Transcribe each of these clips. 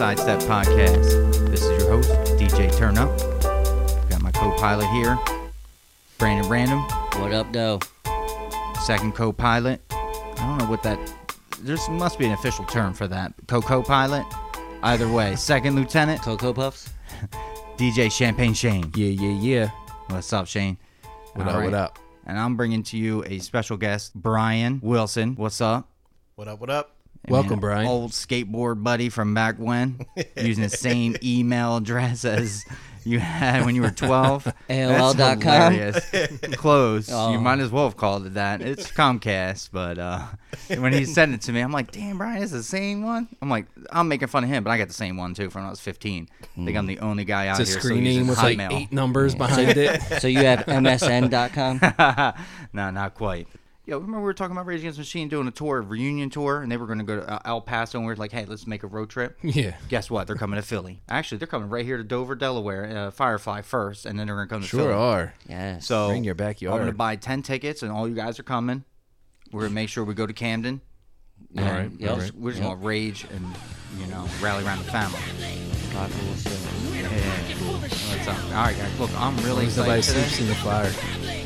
back to the Sidestep Podcast. This is your host, DJ Turnup. Got my co pilot here, Brandon Random. What up, though? Second co pilot. I don't know what that. There must be an official term for that. Co co pilot. Either way, second lieutenant, Cocoa Puffs? DJ Champagne Shane. Yeah, yeah, yeah. What's up, Shane? What All up, right. what up? And I'm bringing to you a special guest, Brian Wilson. What's up? What up? What up? And Welcome, an Brian. Old skateboard buddy from back when, using the same email address as you had when you were 12. AOL.com? That's hilarious. Close. Oh. You might as well have called it that. It's Comcast, but uh, when he sent it to me, I'm like, damn, Brian, it's the same one. I'm like, I'm making fun of him, but I got the same one too from when I was 15. I think I'm the only guy out It's a here. screen still name using with like eight numbers behind it. So you have MSN.com? no, not quite. Yo, remember we were talking about Rage Against the Machine doing a tour, a reunion tour, and they were going to go to uh, El Paso, and we were like, hey, let's make a road trip. Yeah. Guess what? They're coming to Philly. Actually, they're coming right here to Dover, Delaware, uh, Firefly first, and then they're going to come to Sure Philly. Sure are. Yeah. So Bring your backyard. I'm going to buy 10 tickets, and all you guys are coming. We're going to make sure we go to Camden. Yeah, All right, Yep. all right. We're just Yep. going to rage and, you know, rally around the family. Rock and roll show. Yeah, cool. What's up? All right, guys. Look, I'm really As long as excited nobody today. sleeps in the fire.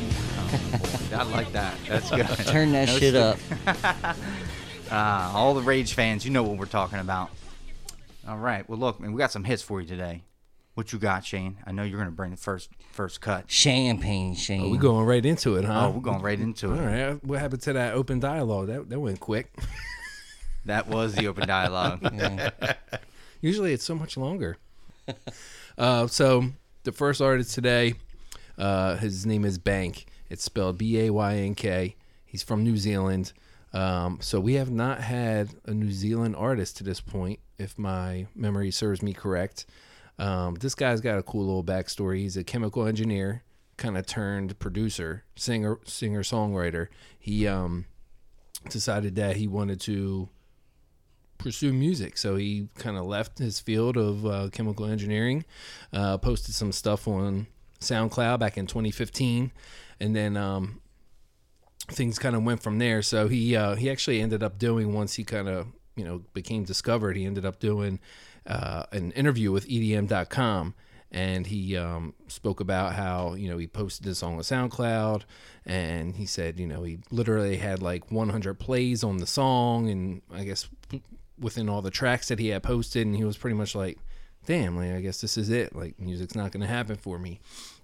I like that. That's good. Turn that No shit up. Uh, all the Rage fans, you know what we're talking about. All right. Well, look, man, we got some hits for you today. What you got, Shane? I know you're going to bring the first first cut. Champagne Shane. Oh, we going right into it, huh? Oh, we're going right into it. All right. What happened to that open dialogue? That that went quick. That was the open dialogue. Yeah. Usually it's so much longer. uh, so the first artist today, uh, his name is Bank. It's spelled B A Y N K. He's from New Zealand. Um, so we have not had a New Zealand artist to this point, if my memory serves me correct. Um, this guy's got a cool little backstory. He's a chemical engineer, kind of turned producer, singer, singer songwriter. He um, decided that he wanted to pursue music. So he kind of left his field of uh, chemical engineering, uh, posted some stuff on SoundCloud back in 2015, and then um, things kind of went from there. So he uh, he actually ended up doing once he kind of you know became discovered. He ended up doing uh, an interview with EDM.com. And he um, spoke about how you know he posted this on SoundCloud, and he said you know he literally had like 100 plays on the song, and I guess within all the tracks that he had posted, and he was pretty much like, "Damn, like I guess this is it. Like music's not gonna happen for me."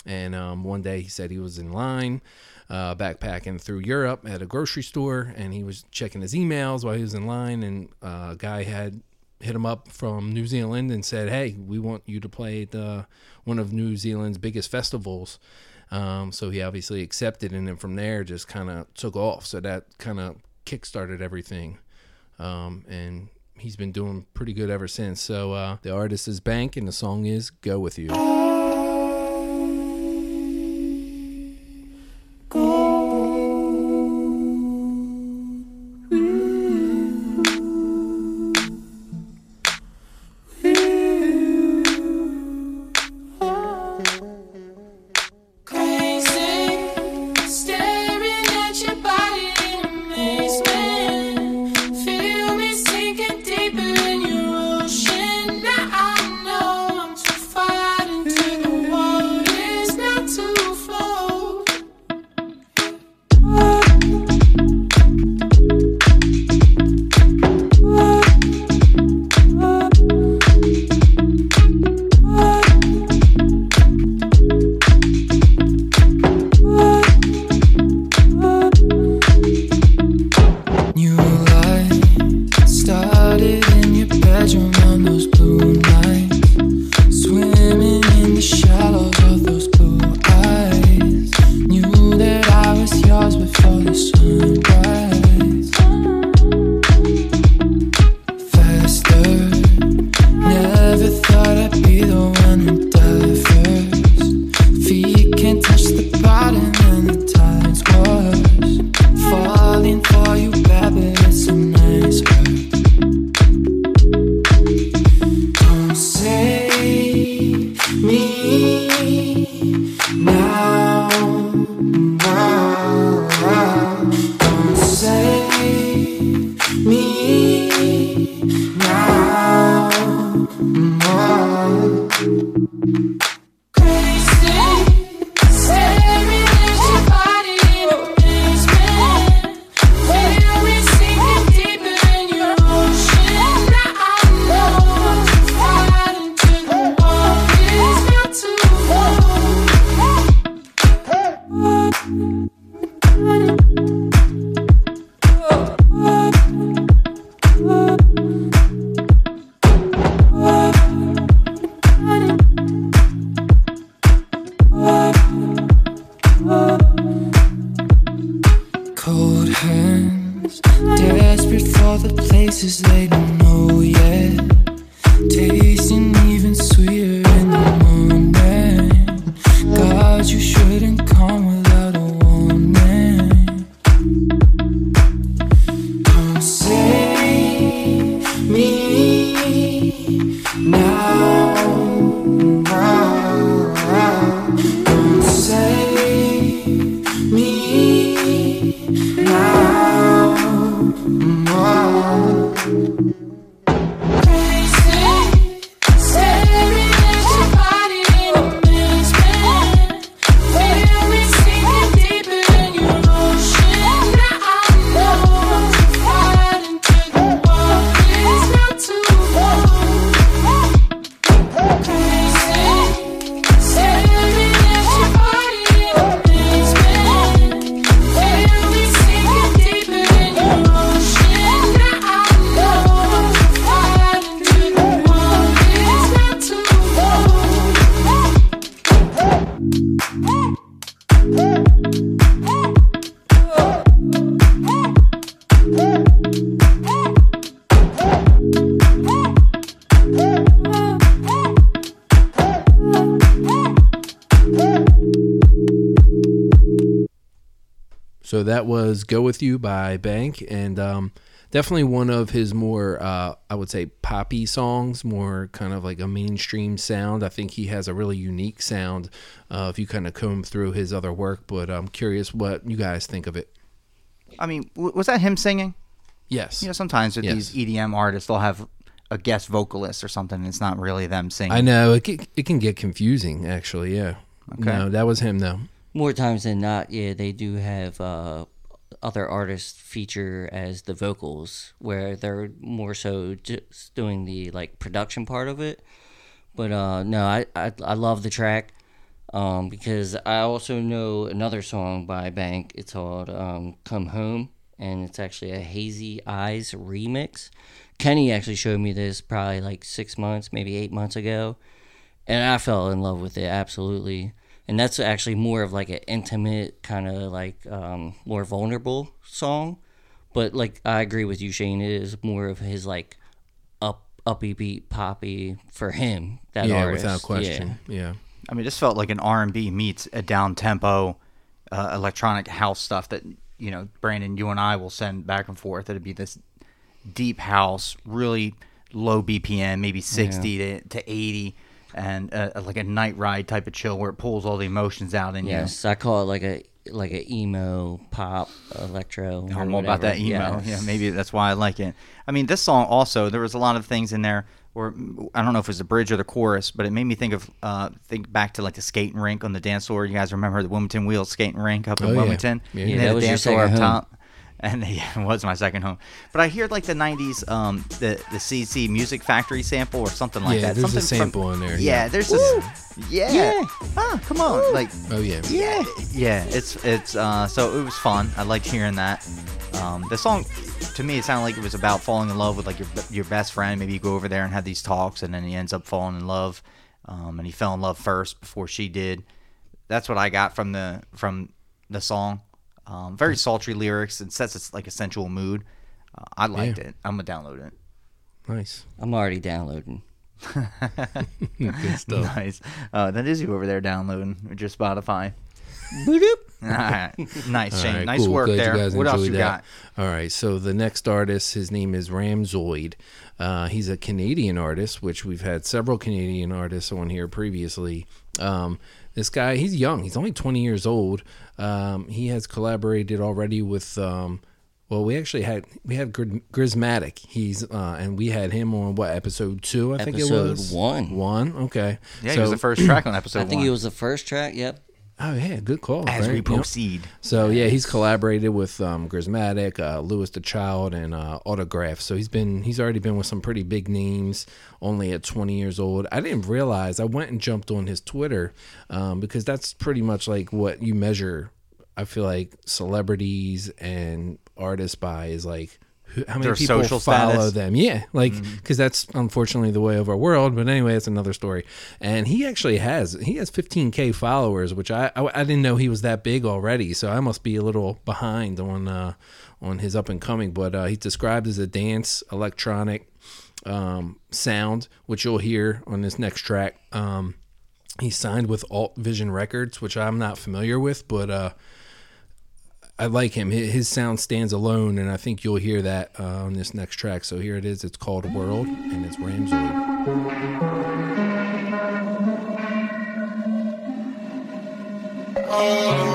And um, one day he said he was in line, uh, backpacking through Europe at a grocery store, and he was checking his emails while he was in line, and uh, a guy had hit him up from New Zealand and said, "Hey, we want you to play the one of New Zealand's biggest festivals." Um, so he obviously accepted, and then from there just kind of took off. So that kind of kickstarted everything um, and he's been doing pretty good ever since. So uh, the artist is Baynk, and the song is "Go with You." Was "Go with You" by Baynk, and um, definitely one of his more, uh, I would say, poppy songs. More kind of like a mainstream sound. I think he has a really unique sound. Uh, if you kind of comb through his other work, but I'm curious what you guys think of it. I mean, was that him singing? Yes, You know, sometimes with Yes. these EDM artists, they'll have a guest vocalist or something. And it's not really them singing. I know it can, it can get confusing. Actually, yeah. Okay. No, that was him though. More times than not, yeah, they do have uh, other artists feature as the vocals, where they're more so just doing the like production part of it. But uh, no, I, I I love the track um, because I also know another song by Baynk. It's called um, "Come Home," and it's actually a Hazy Eyes remix. Kenny actually showed me this probably like six months, maybe eight months ago, and I fell in love with it absolutely. And that's actually more of like an intimate kind of like um, more vulnerable song, but like I agree with you, Shane. It is more of his like up uppy beat poppy for him. That yeah, artist. without question. Yeah. I mean, this felt like an R and B meets a down tempo uh, electronic house stuff that you know, Brandon, you and I will send back and forth. It'd be this deep house, really low BPM, maybe sixty to, to eighty, and uh, like a night ride type of chill where it pulls all the emotions out in you. Yes, I call it like a like a emo pop electro. you. or I'm all about that emo. Yes. Yeah, maybe that's why I like it. I mean, this song also there was a lot of things in there. Or I don't know if it was the bridge or the chorus, but it made me think of uh, think back to like the skating rink on the dance floor. You guys remember the Wilmington Wheels skating rink up in Oh. Wilmington? Yeah. And Yeah, that a was your dance floor second up home. top. And it was my second home. But I hear like the '90s, um, the the C+C Music Factory sample or something like Yeah, that. there's a something sample in there, Yeah, yeah. there's a, Yeah. Yeah. Ah, come on, like Oh yeah. yeah, yeah. It's it's uh, so it was fun. I liked hearing that. Um, the song, to me, it sounded like it was about falling in love with like your your best friend. Maybe you go over there and have these talks, and then he ends up falling in love. Um, and he fell in love first before she did. That's what I got from the from the song. Um, very sultry lyrics and sets it's like a sensual mood. Uh, I liked Yeah. it. I'm gonna download it. Nice. I'm already downloading. Good stuff. nice. Uh, that is you over there downloading with your Spotify. All right. Nice, All Shane. right, nice cool. work Glad there. You guys what else you that. got? All right, so the next artist, his name is Ramzoid. Uh, he's a Canadian artist, which we've had several Canadian artists on here previously. Um, this guy, he's young. He's only 20 years old. Um, he has collaborated already with. Um, well, we actually had we had Gr- Grismatic. He's uh, and we had him on what episode two? I think it was one. One, okay. Yeah, so, he was the first track on episode I think one. it was the first track. Yep. Oh yeah, good call. As right? we proceed. So yeah, he's collaborated with um, Grismatic, uh, Louis the Child, and uh, Autograf. So he's been he's already been with some pretty big names. Only at 20 years old, I didn't realize. I went and jumped on his Twitter um, because that's pretty much like what you measure. I feel like celebrities and artists by is like who, how many Their people follow status. them. Yeah, like because that's unfortunately the way of our world. But anyway, that's another story. And he actually has he has 15k followers, which I I, I didn't know he was that big already. So I must be a little behind on uh, on his up and coming. But uh, he's described as a dance electronic um, sound, which you'll hear on this next track. Um, he signed with Alt Vision Records, which I'm not familiar with, but uh, I like him. His, sound stands alone, and I think you'll hear that uh, on this next track. So here it is. It's called World, and it's Ramzoid. All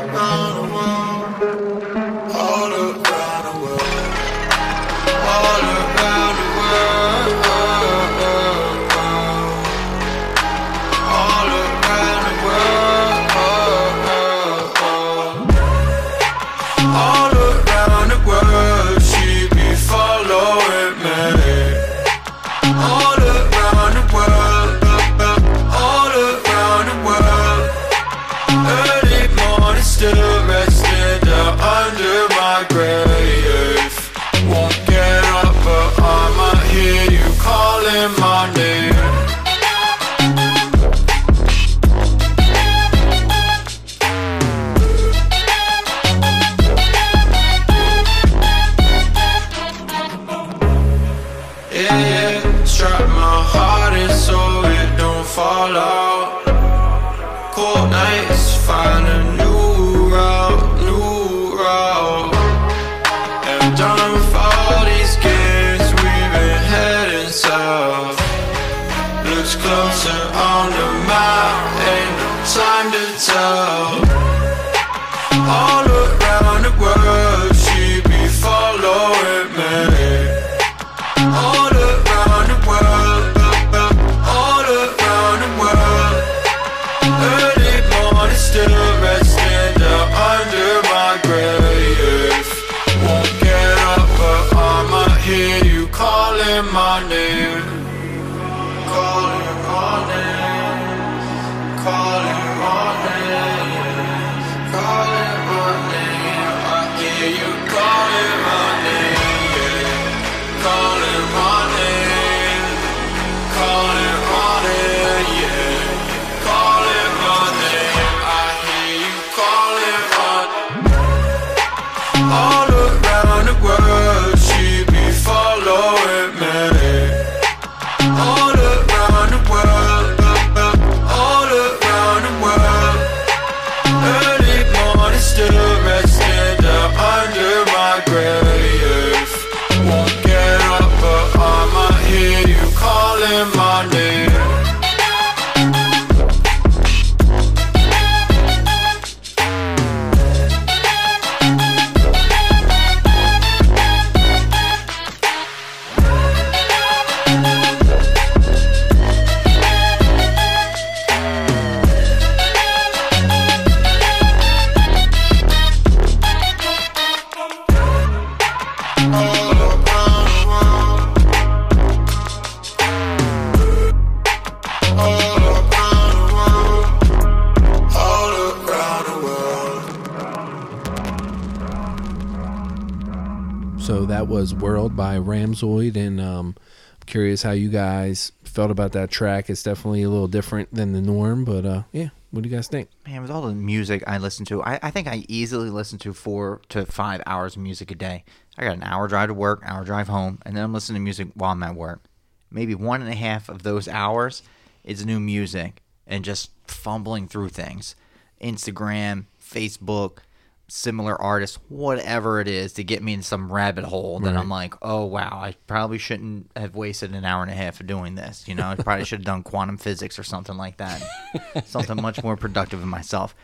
and um, I'm curious how you guys felt about that track. It's definitely a little different than the norm, but uh, yeah, what do you guys think? Man, with all the music I listen to, I, I think I easily listen to four to five hours of music a day. I got an hour drive to work, hour drive home, and then I'm listening to music while I'm at work. Maybe one and a half of those hours is new music and just fumbling through things. Instagram, Facebook, similar artists, whatever it is to get me in some rabbit hole that I'm like, oh wow, I probably shouldn't have wasted an hour and a half of doing this. You know, I probably should have done quantum physics or something like that. something much more productive in myself.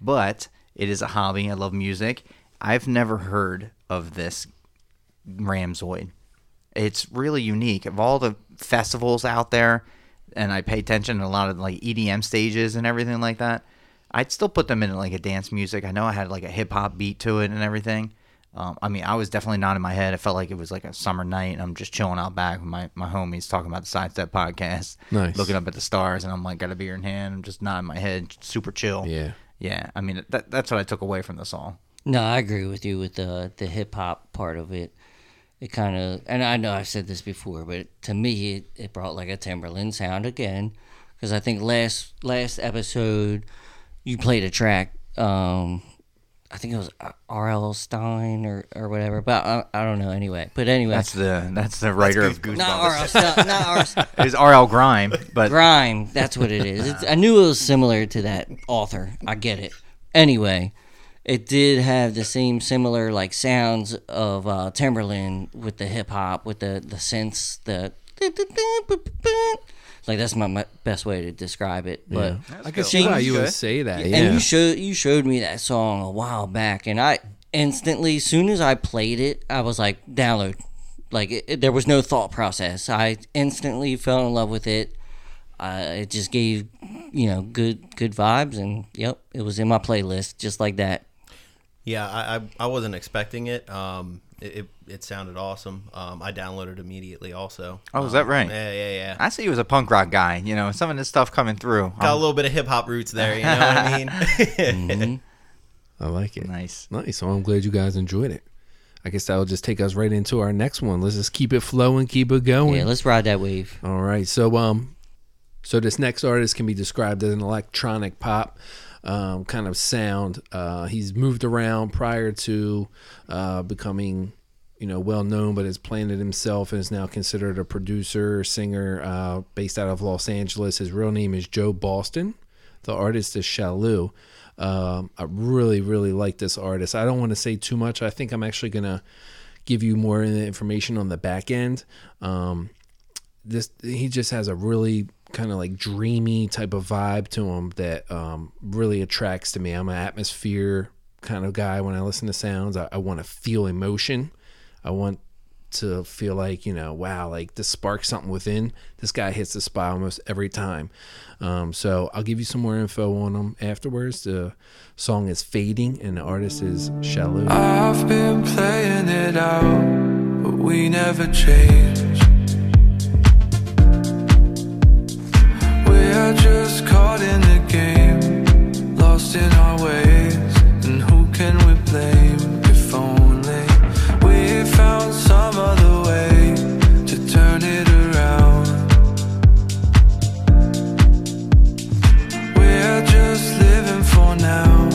But it is a hobby. I love music. I've never heard of this Ramzoid. It's really unique. Of all the festivals out there, and I pay attention to a lot of like EDM stages and everything like that. I'd still put them in like a dance music. I know I had like a hip hop beat to it and everything. Um, I mean, I was definitely not in my head. I felt like it was like a summer night, and I'm just chilling out back with my, my homies talking about the Sidestep podcast, Nice. looking up at the stars, and I'm like, got a beer in hand, I'm just nodding my head, super chill. Yeah. yeah. I mean, that, that's what I took away from the song. No, I agree with you with the the hip hop part of it. It kind of, and I know I've said this before, but to me, it, it brought like a Timbaland sound again. Because I think last last episode, you played a track. Um, I think it was R.L. Stine or, or whatever, but I, I don't know anyway. But anyway, That's the that's the writer of not Goosebumps. R.L. Stine, not R.L. It was R.L. Grime, but Grime. That's what it is. It's, I knew it was similar to that author. I get it. Anyway, it did have the same similar like sounds of uh, Timbaland with the hip hop, with the the synths, the like that's my, my best way to describe it. But I can cool. see why you would say that. Yeah. and you showed you showed me that song a while back, and I instantly, as soon as I played it, I was like, download. Like it, it- there was no thought process. I instantly fell in love with it. Uh, it just gave you know good good vibes, and yep, it was in my playlist just like that. Yeah, I, I, I wasn't expecting it. Um, it, it, it sounded awesome. Um, I downloaded immediately also. Oh, is that Um, right? Yeah, yeah, yeah. I see he was a punk rock guy. You know, some of this stuff coming through. Got a Um, little bit of hip hop roots there, you know what I mean? Mm-hmm. I like it. nice. Nice. So I'm glad you guys enjoyed it. I guess that'll just take us right into our next one. Let's just keep it flowing, keep it going. Yeah, let's ride that wave. All right. So um so this next artist can be described as an electronic pop um, kind of sound. Uh, he's moved around prior to uh, becoming you know well known, but has planted himself and is now considered a producer, singer uh, based out of Los Angeles. His real name is Joe Boston. The artist is Shallou. Um, I really, really like this artist. I don't want to say too much. I think I'm actually gonna give you more information on the back end. Um, this he just has a really kind of like dreamy type of vibe to him that um, really attracts to me. I'm an atmosphere kind of guy when I listen to sounds. I, I want to feel emotion. I want to feel like you know, wow, like this sparks something within. This guy hits the spot almost every time. Um, so I'll give you some more info on him afterwards. The song is "Fading" and the artist is Shallou. I've been playing it out, but we never change. Just caught in the game. Lost it all ways and who can we blame? But only we found some other way to turn it around. We're just living for now,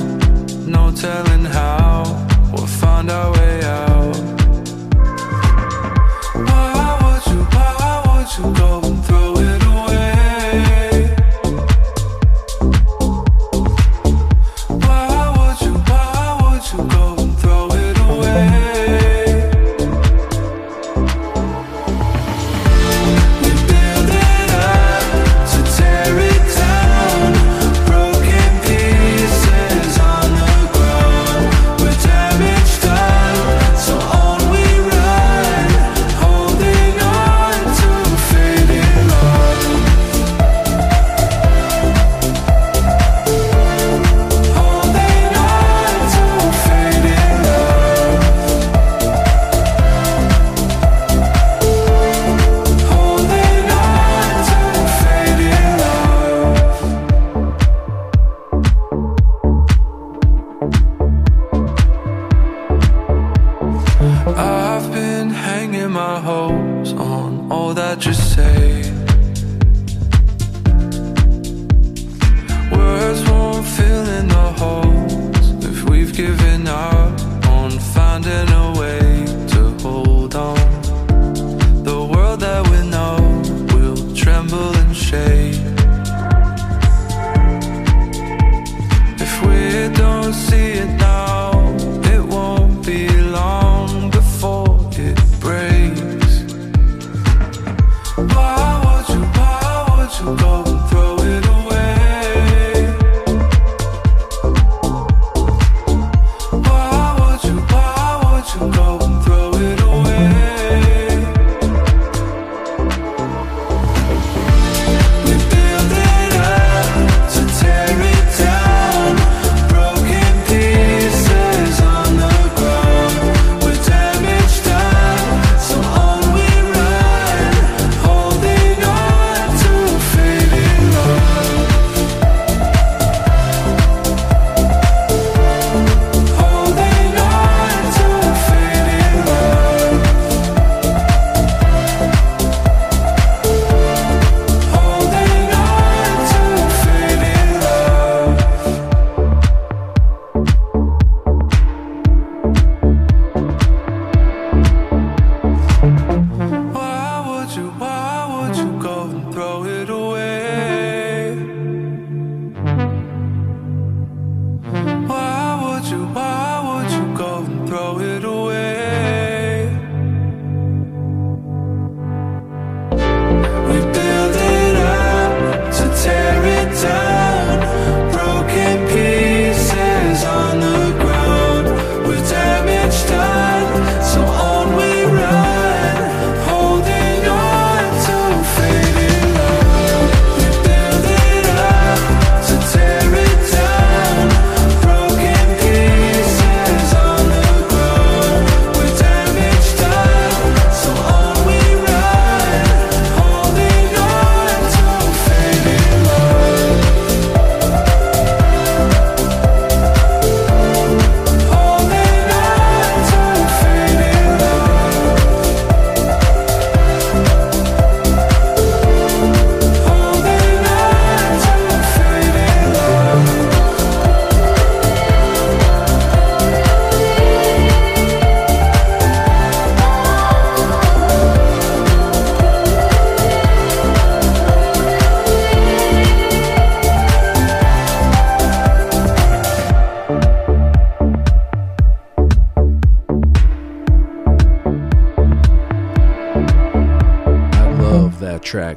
no telling how we'll find our way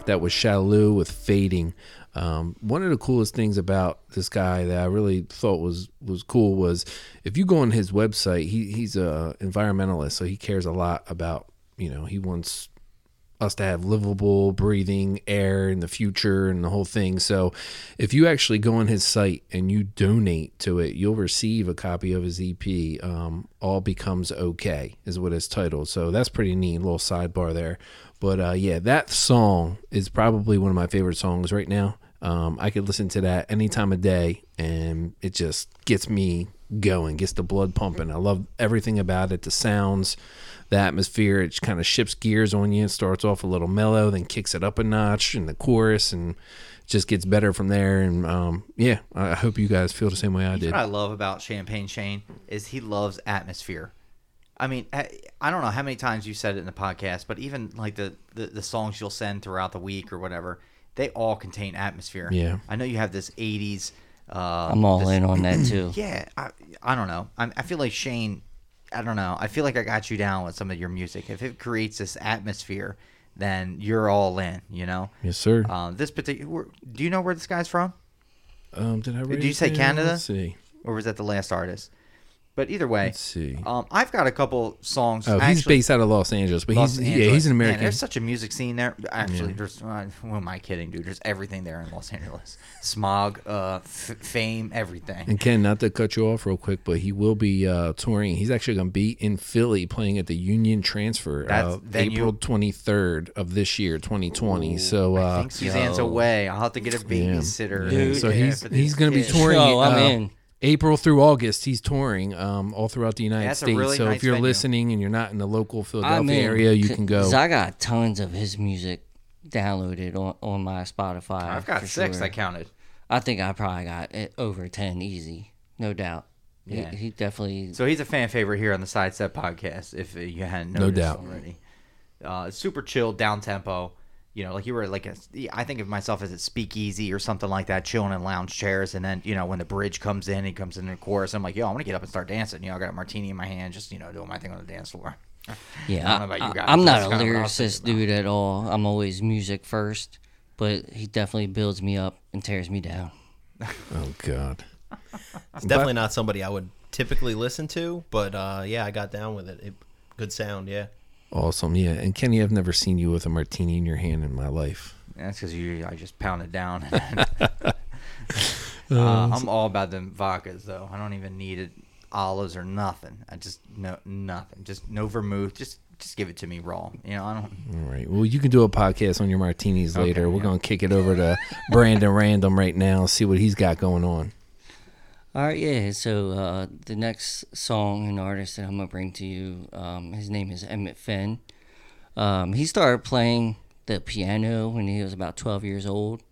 That was Shallou with Fading. Um, one of the coolest things about this guy that I really thought was was cool was if you go on his website, he he's a environmentalist, so he cares a lot about you know he wants us to have livable breathing air in the future and the whole thing. So if you actually go on his site and you donate to it, you'll receive a copy of his EP. Um, All Becomes Okay is what it's titled. So that's pretty neat. Little sidebar there. But uh, yeah, that song is probably one of my favorite songs right now. Um, I could listen to that any time of day, and it just gets me going, gets the blood pumping. I love everything about it. The sounds, the atmosphere. It kind of shifts gears on you. It starts off a little mellow, then kicks it up a notch in the chorus, and just gets better from there. And um, yeah, I I hope you guys feel the same way I did. What I love about Champagne Shane is he loves atmosphere. I mean, I I don't know how many times you said it in the podcast, but even like the, the, the songs you'll send throughout the week or whatever, they all contain atmosphere. Yeah. I know you have this 80s. Uh, I'm all this- in on that too. Yeah, I, I don't know. I, I feel like Shane. I don't know. I feel like I got you down with some of your music. If it creates this atmosphere, then you're all in. You know. Yes, sir. Um, this particular. Do you know where this guy's from, Um, did I? write you say down? Canada? Let's see. or was that the last artist? But either way, Let's see. um, I've got a couple songs. Oh, he's actually- based out of Los Angeles, but Los he's yeah, Angeles. he's an Man, American. there's such a music scene there. Actually, there's. Uh, who am I kidding, dude? There's everything there in Los Angeles. Smog, uh, f- fame, everything. And Ken, not to cut you off real quick, but he will be uh, touring. He's actually going to be in Philly playing at the Union Transfer That's uh, venue- April 23rd of this year, 2020. so I uh, think Suzanne's yo. away. I'll have to get a babysitter. yeah, so Yeah, he's for he's going to be kids. touring. Oh, I'm uh, in. April through August, he's touring um, all throughout the United That's a States. really so nice if you're venue. listening and you're not in the local Philadelphia I'm area, you can go. 'Cause I got tons of his music downloaded on, on my Spotify. I've got for six. sure. I counted. I think I probably got it over ten easy, no doubt. Yeah. he, definitely. So he's a fan favorite here on the Sidestep podcast. If uh, you hadn't No noticed doubt. already, uh, super chill, down tempo. You know, like you were like a, I think of myself as a speakeasy or something like that, chilling in lounge chairs, and then you know when the bridge comes in, he comes in the chorus. I'm like, yo, I'm gonna get up and start dancing. You know, I got a martini in my hand, just you know, doing my thing on the dance floor. Yeah, I don't know about you guys, am not a kinda what I was lyricist dude at all. I'm always music first, but he definitely builds me up and tears me down. oh God. It's definitely not somebody I would typically listen to, but uh, yeah, I got down with it. it. Good sound, yeah. Awesome, yeah. And Kenny, I've never seen you with a martini in your hand in my life. That's because you, I just pound it down. uh, I'm all about them vodkas, though. I don't even need it, olives or nothing. I just no nothing. Just no vermouth. Just just give it to me raw. You know, I don't. All right. Well, you can do a podcast on your martinis Okay, later. We're yeah. gonna kick it over to Brandon Random right now. See what he's got going on. All right, yeah. So uh, the next song and artist that I'm gonna bring to you, um, his name is Emmett Fenn. Um, he started playing the piano when he was about 12 years old.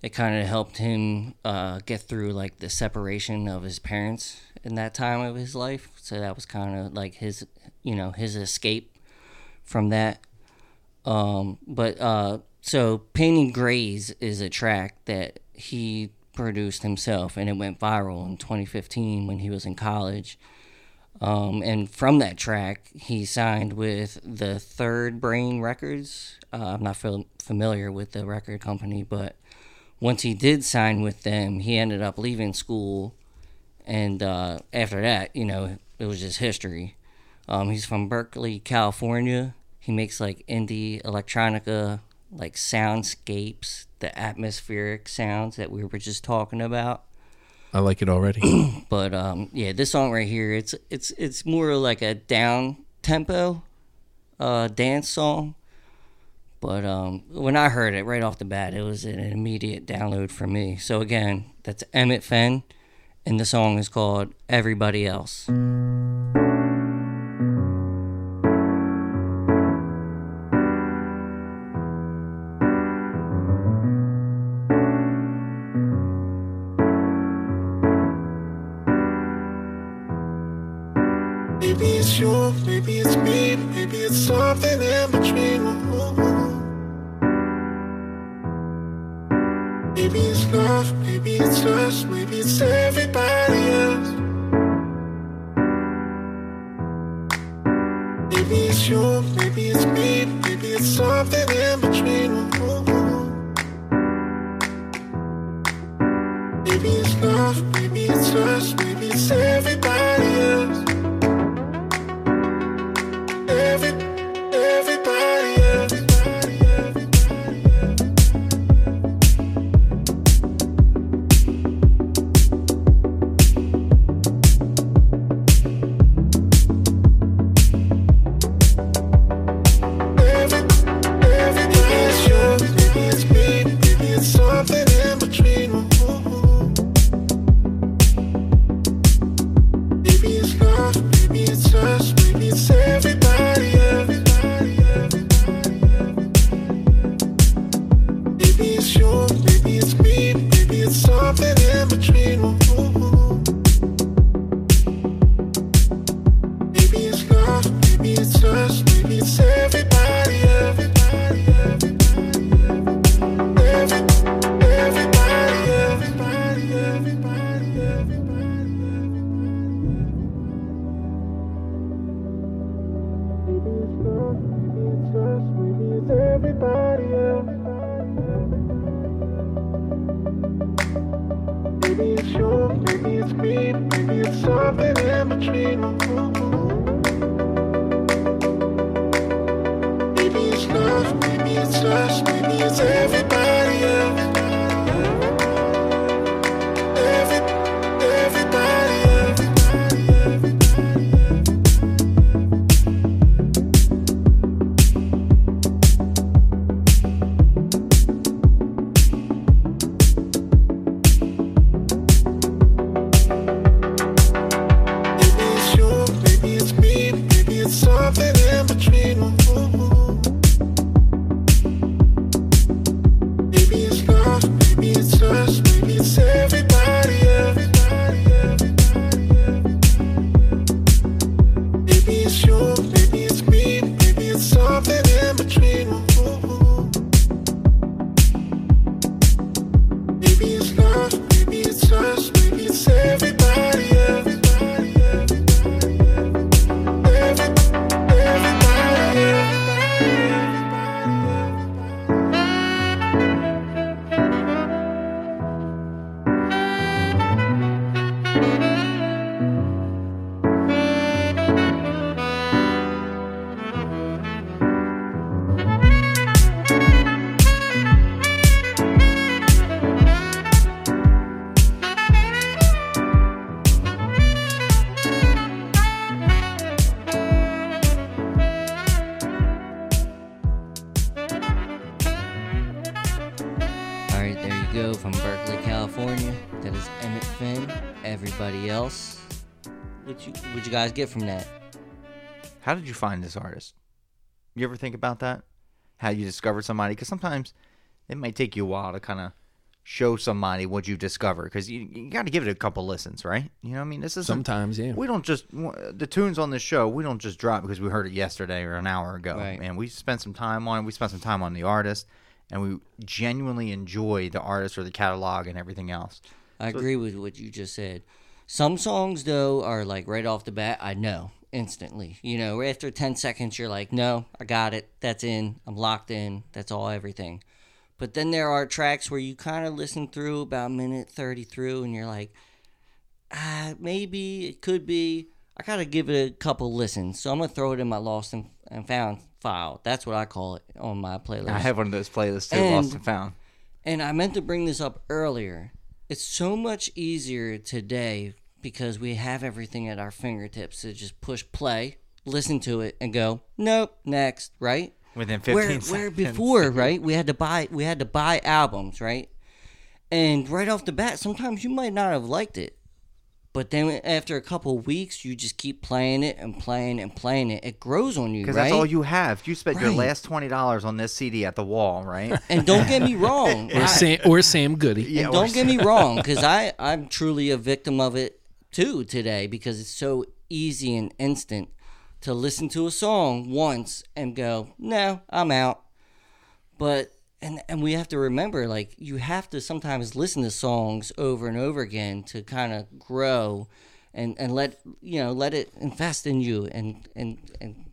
It kind of helped him uh, get through like the separation of his parents in that time of his life. So that was kind of like his, you know, his escape from that. Um, but uh, so Painting Grays is a track that he produced himself, and it went viral in 2015 when he was in college. Um, and from that track, he signed with the Third Brain Records. Uh, I'm not fam- familiar with the record company, but once he did sign with them, he ended up leaving school. And uh, after that, you know, it was just history. Um, he's from Berkeley, California. He makes like indie electronica, like soundscapes, the atmospheric sounds that we were just talking about. I like it already. But um, yeah, this song right here, it's it's it's more like a down tempo uh, dance song. But um, when I heard it right off the bat, it was an immediate download for me. So again, that's Emmett Fenn, and the song is called "Everybody Else." Guys get from that? How did you find this artist? You ever think about that? How you discovered somebody? Because sometimes it might take you a while to kind of show somebody what you've discovered. Because you, you got to give it a couple listens, right? You know, what I mean, this is Sometimes, yeah. We don't just the tunes on this show. We don't just drop because we heard it yesterday or an hour ago. Right. And we spent some time on it. We spent some time on the artist, and we genuinely enjoy the artist or the catalog and everything else. I agree with what you just said. Some songs though are like right off the bat, I know instantly. You know, after 10 seconds you're like, "No, I got it. That's in. I'm locked in. That's all everything." But then there are tracks where you kind of listen through about minute 30 through and you're like, "Ah, maybe it could be. I got to give it a couple listens." So I'm going to throw it in my lost and, and found file. That's what I call it on my playlist. I have one of those playlists too, And- Lost and Found. And I meant to bring this up earlier. It's so much easier today because we have everything at our fingertips to just push play, listen to it, and go, nope, next, right? Within 15 where, seconds. where before, right? We had to buy we had to buy albums, right? And right off the bat, sometimes you might not have liked it. But then after a couple weeks, you just keep playing it and playing and playing it. It grows on you, Because right? that's all you have. You spent your last twenty dollars on this CD at the wall, right? and don't get me wrong. Or I- Sam, or Sam Goody. Yeah, and or don't get me wrong, because I I'm truly a victim of it too today because it's so easy and instant to listen to a song once and go, no, I'm out. But and and we have to remember, like you have to sometimes listen to songs over and over again to kind of grow, and and let you know let it invest in you and and and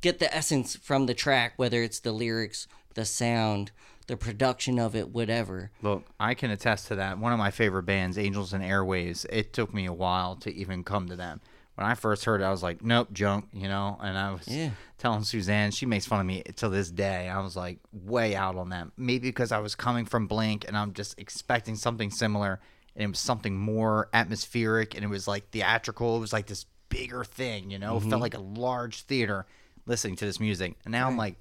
get the essence from the track, whether it's the lyrics, the sound, the production of it, whatever. Look, I can attest to that. One of my favorite bands, Angels and Airwaves, it took me a while to even come to them. When I first heard it, I was like, nope, junk, you know? And I was Yeah. telling Suzanne, she makes fun of me to this day. I was like, way out on them. Maybe because I was coming from Blink and I'm just expecting something similar. And it was something more atmospheric and it was like theatrical. It was like this bigger thing, you know? It felt mm-hmm. like a large theater listening to this music. And now I'm like,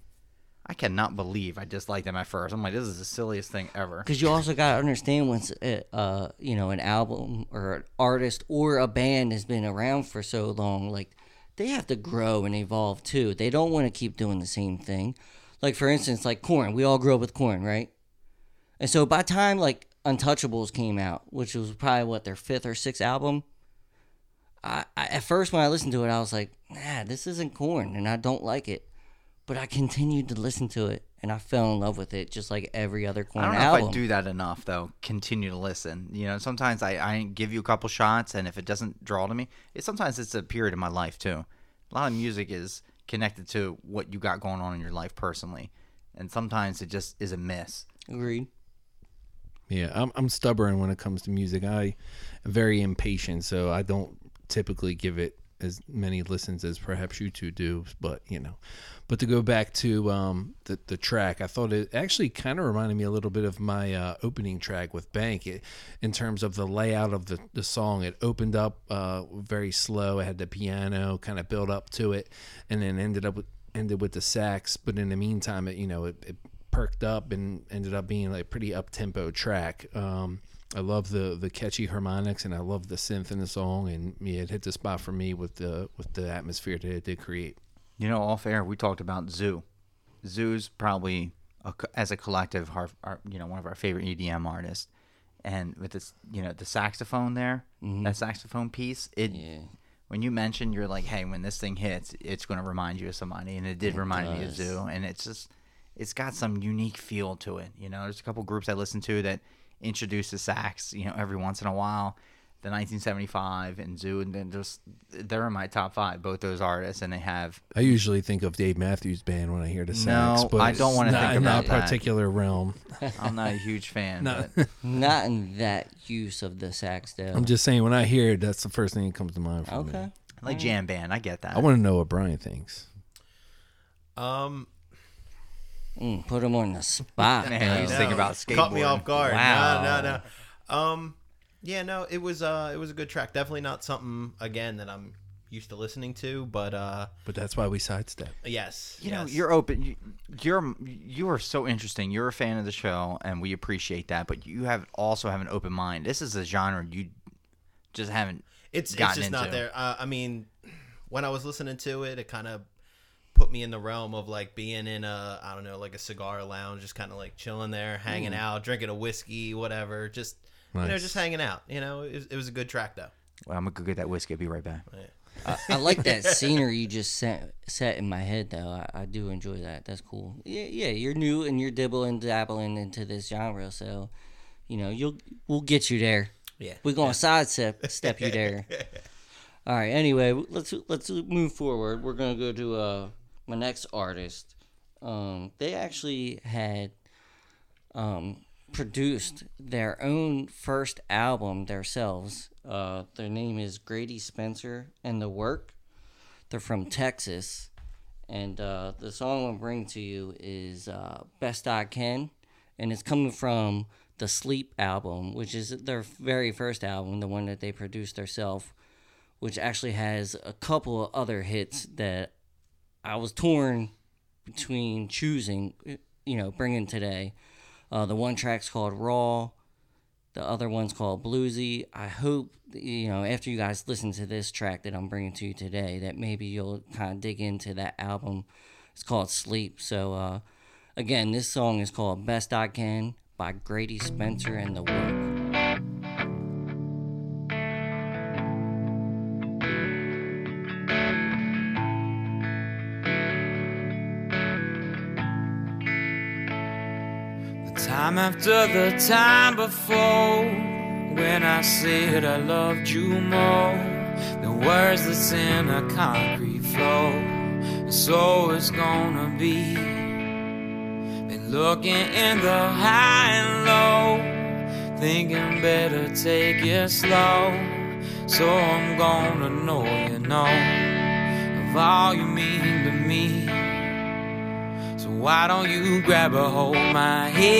I cannot believe I disliked them at first. I'm like, this is the silliest thing ever. Because you also got to understand once, uh, uh, you know, an album or an artist or a band has been around for so long, like they have to grow and evolve too. They don't want to keep doing the same thing. Like for instance, like Korn. We all grew up with Korn, right? And so by the time like Untouchables came out, which was probably what their fifth or sixth album, I, I at first when I listened to it, I was like, nah, this isn't Korn, and I don't like it. But I continued to listen to it, and I fell in love with it, just like every other Korn I don't know album. if I do that enough though. Continue to listen. You know, sometimes I, I give you a couple shots, and if it doesn't draw to me, it sometimes it's a period of my life too. A lot of music is connected to what you got going on in your life personally, and sometimes it just is a miss. Agreed. Yeah, I'm I'm stubborn when it comes to music. I am very impatient, so I don't typically give it as many listens as perhaps you two do. But you know, but to go back to um, the the track, I thought it actually kind of reminded me a little bit of my uh, opening track with Baynk, it, in terms of the layout of the the song. It opened up uh, very slow. It had the piano kind of build up to it, and then ended up with ended with the sax. But in the meantime, it you know it, it perked up and ended up being like a pretty up tempo track. Um, I love the the catchy harmonics and I love the synth in the song and yeah, it hit the spot for me with the with the atmosphere that it did create. You know, off air, we talked about ZHU. ZHU's probably, a, as a collective, our, our, you know, one of our favorite EDM artists. And with this, you know, the saxophone there, mm-hmm. that saxophone piece, it, Yeah. when you mentioned, you're like, hey, when this thing hits, it's going to remind you of somebody. And it did remind me of. ZHU. And it's just, it's got some unique feel to it. You know, there's a couple groups I listen to that introduce the sax, you know, every once in a while. The 1975 and ZHU, and then just they're in my top five, both those artists, and they have I usually think of Dave Matthews Band when I hear the sax, No, but I don't wanna think in about that that. particular realm. I'm not a huge fan. No. but Not in that use of the sax though. I'm just saying when I hear it, that's the first thing that comes to mind for me. okay. I like jam band. I get that. I want to know what Brian thinks. Um, Mm, put him on the spot. Man, he's though. thinking about skateboarding. caught me off guard. Wow. No, no, no. Um, yeah, no, it was uh, it was a good track. Definitely not something again that I'm used to listening to, but uh, But that's why we sidestep. yes, You know, you're open. You, you're you are so interesting. You're a fan of the show, and we appreciate that. But you have also have an open mind. This is a genre you just haven't. it's it's gotten just not there. Uh, I mean, when I was listening to it, it kind of put me in the realm of like being in a I don't know like a cigar lounge, just kind of like chilling there, hanging out, drinking a whiskey, whatever. Just you know, just hanging out. You know, it, was- it was a good track though. Well, I'm gonna go get that whiskey. I'll be right back. I, I like that scenery you just set set in my head though. I, I do enjoy that. That's cool. Yeah, yeah. You're new and you're dibbling dabbling into this genre, so you know you'll we'll get you there. Yeah, We're gonna sidestep step you there. All right. Anyway, let's let's move forward. We're gonna go to uh my next artist. Um, they actually had um produced their own first album themselves. Uh, their name is Grady Spencer and the Work. They're from Texas, and uh, the song I'm bringing to you is uh, "Best I Can," and it's coming from the Sleep album, which is their very first album, the one that they produced themselves, which actually has a couple of other hits that I was torn between choosing, you know, bringing today. Uh, the one track's called Raw. The other one's called Bluesy. I hope you know after you guys listen to this track that I'm bringing to you today that maybe you'll kind of dig into that album. It's called Sleep. So uh, again, this song is called Best I Can by Grady Spencer and the Work. Time after the time before, when I said I loved you more, the words that's in a concrete flow, so it's gonna be. Been looking in the high and low, thinking better take it slow. So I'm gonna know you know of all you mean why don't you grab a hold of my hand?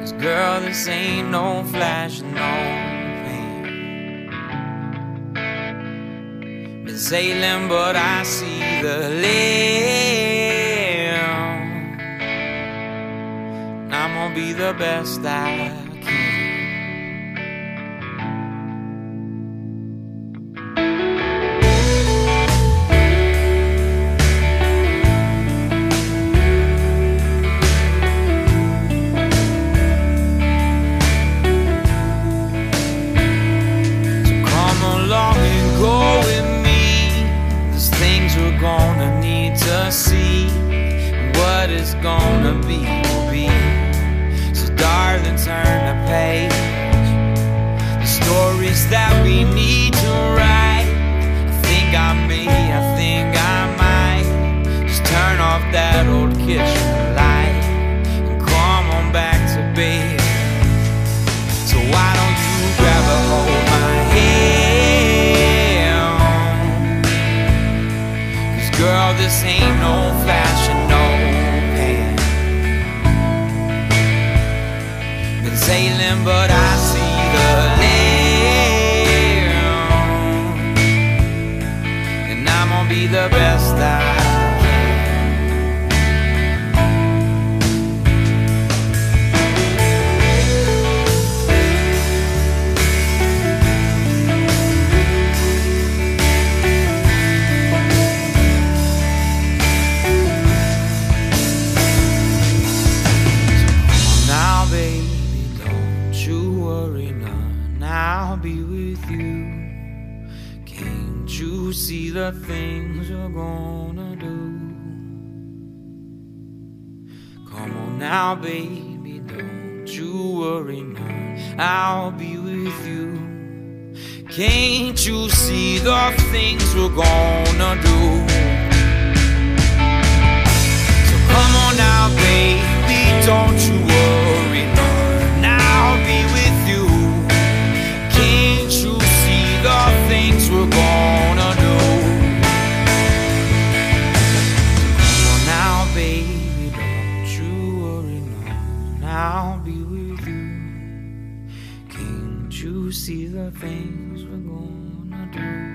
Cause girl, this ain't no flash, no pan. Been sailing, but I see the land. And I'm gonna be the best I you see the things we're gonna do?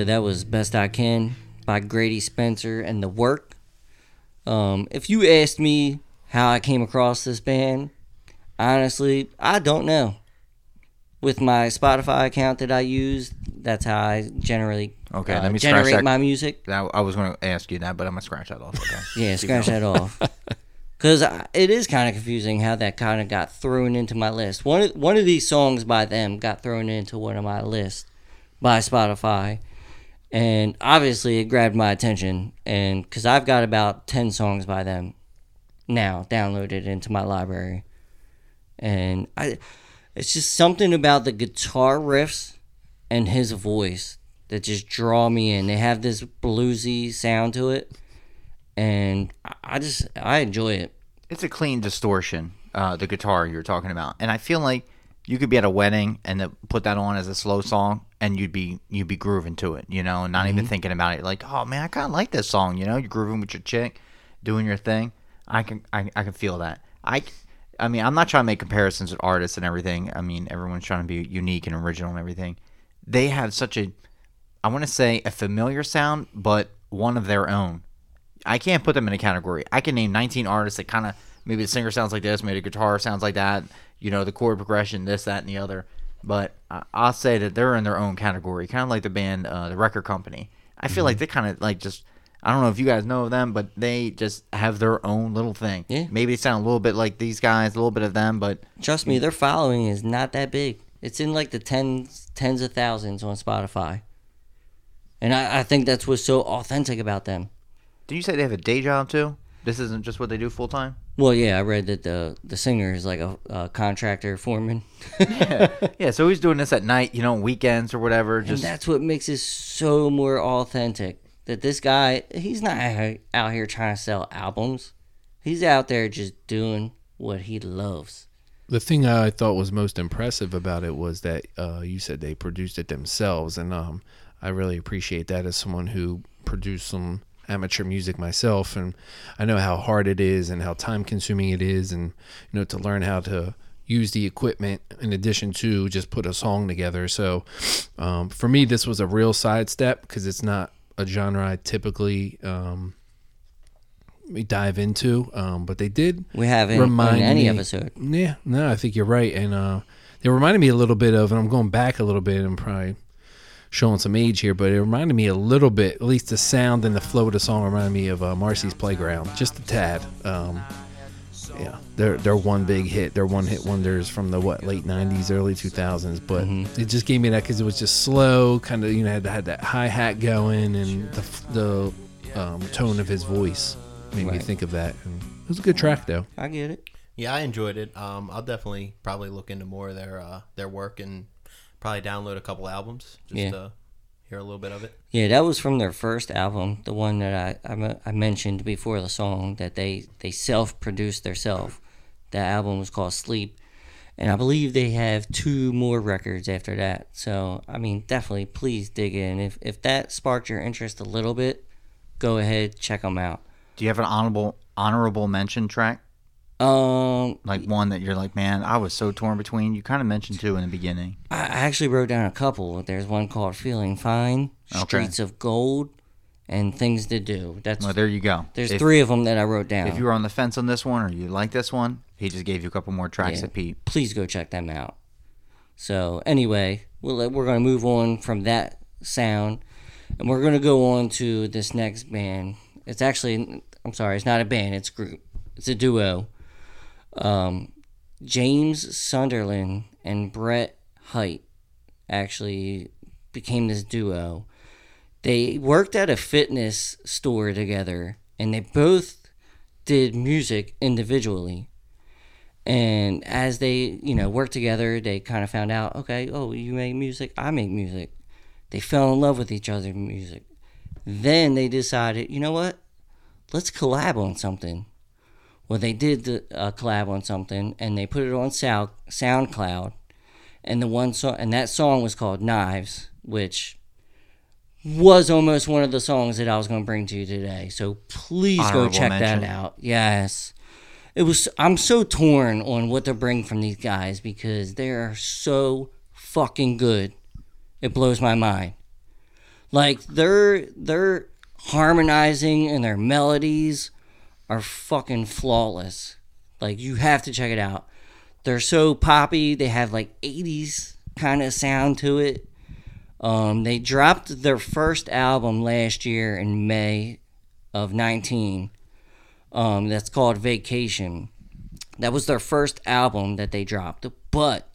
So that was Best I Can by Grady Spencer and The Work. Um, if you asked me how I came across this band, honestly, I don't know. With my Spotify account that I use, that's how I generally Okay, uh, let me scratch generate that. my music. That, I was going to ask you that, but I'm gonna scratch that off. Okay. Yeah, scratch that off. Because it is kind of confusing how that kind of got thrown into my list. One of, one of these songs by them got thrown into one of my lists by Spotify. And obviously it grabbed my attention. And because I've got about 10 songs by them now downloaded into my library. And I, it's just something about the guitar riffs and his voice that just draw me in. They have this bluesy sound to it and I- just I enjoy it. it's a clean distortion uh the guitar you're talking about and i feel like you could be at a wedding and put that on as a slow song and you'd be you'd be grooving to it you know and not even mm-hmm. thinking about it. Like oh man i kind of like this song you know you're grooving with your chick doing your thing. I can i, I can feel that. I i mean i'm not trying to make comparisons with artists and everything. I mean everyone's trying to be unique and original and everything. They have such a i want to say a familiar sound but one of their own. I can't put them in a category. I can name 19 artists that kind of maybe the singer sounds like this, maybe the guitar sounds like that, you know, the chord progression, this, that, and the other. But I- I'll say that they're in their own category, kind of like the band, uh, the record company. I feel like they kind of like just I don't know if you guys know of them, but they just have their own little thing. Yeah. Maybe they sound a little bit like these guys, a little bit of them, but Trust me, their following is not that big. It's in like the tens tens of thousands on Spotify. And I, I think that's what's so authentic about them. did you say they have a day job too? This isn't just what they do full time. Well, yeah, I read that the the singer is like a, a contractor foreman, Yeah, yeah. so he's doing this at night, you know, weekends or whatever. and Just that's what makes it so more authentic. That this guy, he's not out out here trying to sell albums. He's out there just doing what he loves. The thing I thought was most impressive about it was that uh, you said they produced it themselves, and um, I really appreciate that as someone who produced some amateur music myself, and I know how hard it is and how time consuming it is, and you know to learn how to use the equipment in addition to just put a song together. So um, for me, this was a real sidestep because it's not a genre I typically um, we dive into, um, but they did We haven't in any me- episode. yeah, no, I think you're right, and uh, they reminded me a little bit of, and I'm going back a little bit, and probably showing some age here, but it reminded me a little bit, at least the sound and the flow of the song reminded me of uh, Marcy's Playground, just a tad. Um, yeah, they're they're one big hit, they're one hit wonders from the what late '90s, early 2000s, but Mm-hmm. it just gave me that because it was just slow, kind of you know had, had that hi hat going, and the the um, tone of his voice made me think of that. And it was a good track though. I get it. Yeah, I enjoyed it. Um, I'll definitely probably look into more of their uh, their work and probably download a couple albums just Yeah. to hear a little bit of it. Yeah, that was from their first album, the one that I I, I mentioned before the song that they they self produced themselves. That album was called Sleep, and I believe they have two more records after that. So I mean, definitely, please dig in. If if that sparked your interest a little bit, go ahead check them out. do you have an honorable honorable mention track? Um, Like one that you're like, man, I was so torn between. You kind of mentioned two in the beginning. I actually wrote down a couple. There's one called Feeling Fine, Okay. Streets of Gold, and Things to Do. That's Well, there you go. there's If- three of them that I wrote down. If you were on the fence on this one or you like this one, he just gave you a couple more tracks Yeah. at Pete. please go check them out. So anyway, we'll, we're going to move on from that sound, and we're going to go on to this next band. It's actually, I'm sorry, it's not a band. It's a group. It's a duo. Um, James Sunderland and Brett Hite actually became this duo. They worked at a fitness store together, and they both did music individually. And as they you know worked together they kind of found out okay oh you make music i make music. They fell in love with each other's music. Then they decided you know what? Let's collab on something well they did the uh, collab on something and they put it on sound soundcloud and the one song and that song was called knives which was almost one of the songs that i was going to bring to you today so please Honorable go check mention. that out yes it was I'm so torn on what to bring from these guys because they are so fucking good. It blows my mind. Like they're they're harmonizing and their melodies are fucking flawless. Like you have to check it out. They're so poppy. They have like 80s kind of sound to it. Um, they dropped their first album last year in May of 19 um, that's called Vacation. That was their first album that they dropped, but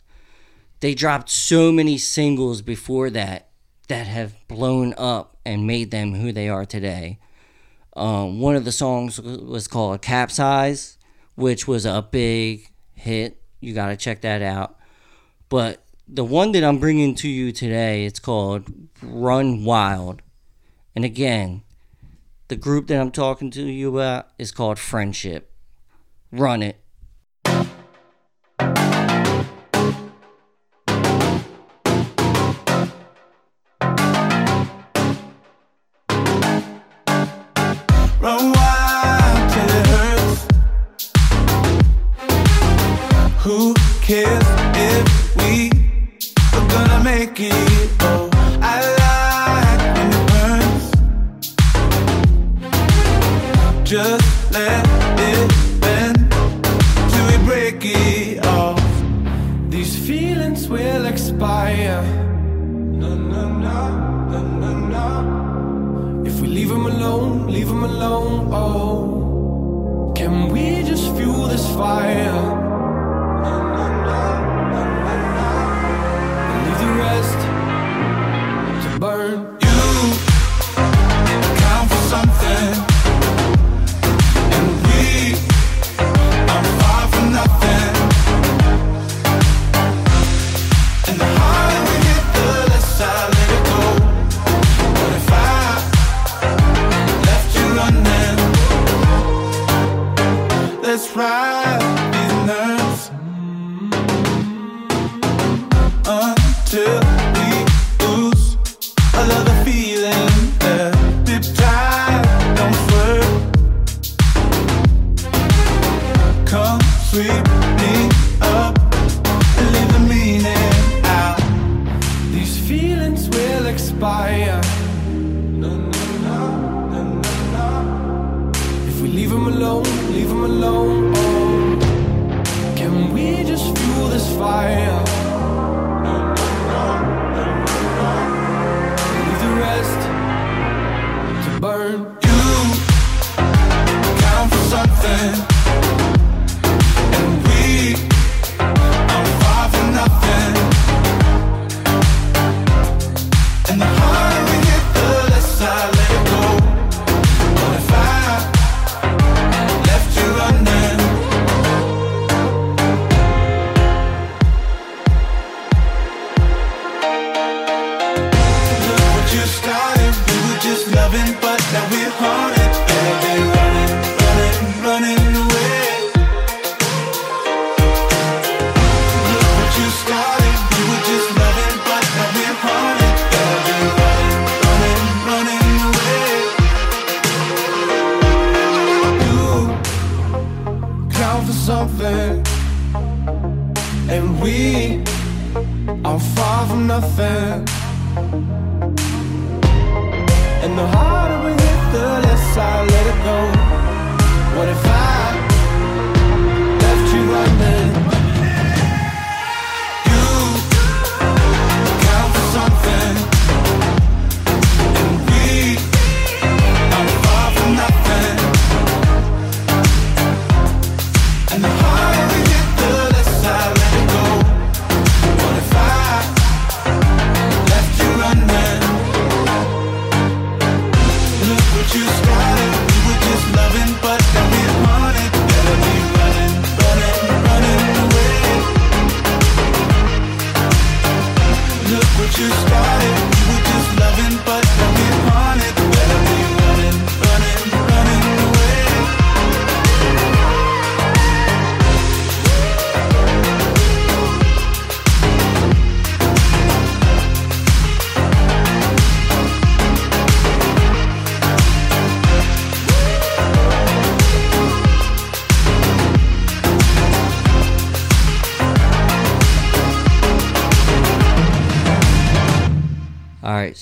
they dropped so many singles before that that have blown up and made them who they are today. Um, one of the songs was called Capsize, which was a big hit. You got to check that out. But the one that I'm bringing to you today, it's called Run Wild. And again, the group that I'm talking to you about is called Frenship. Run it.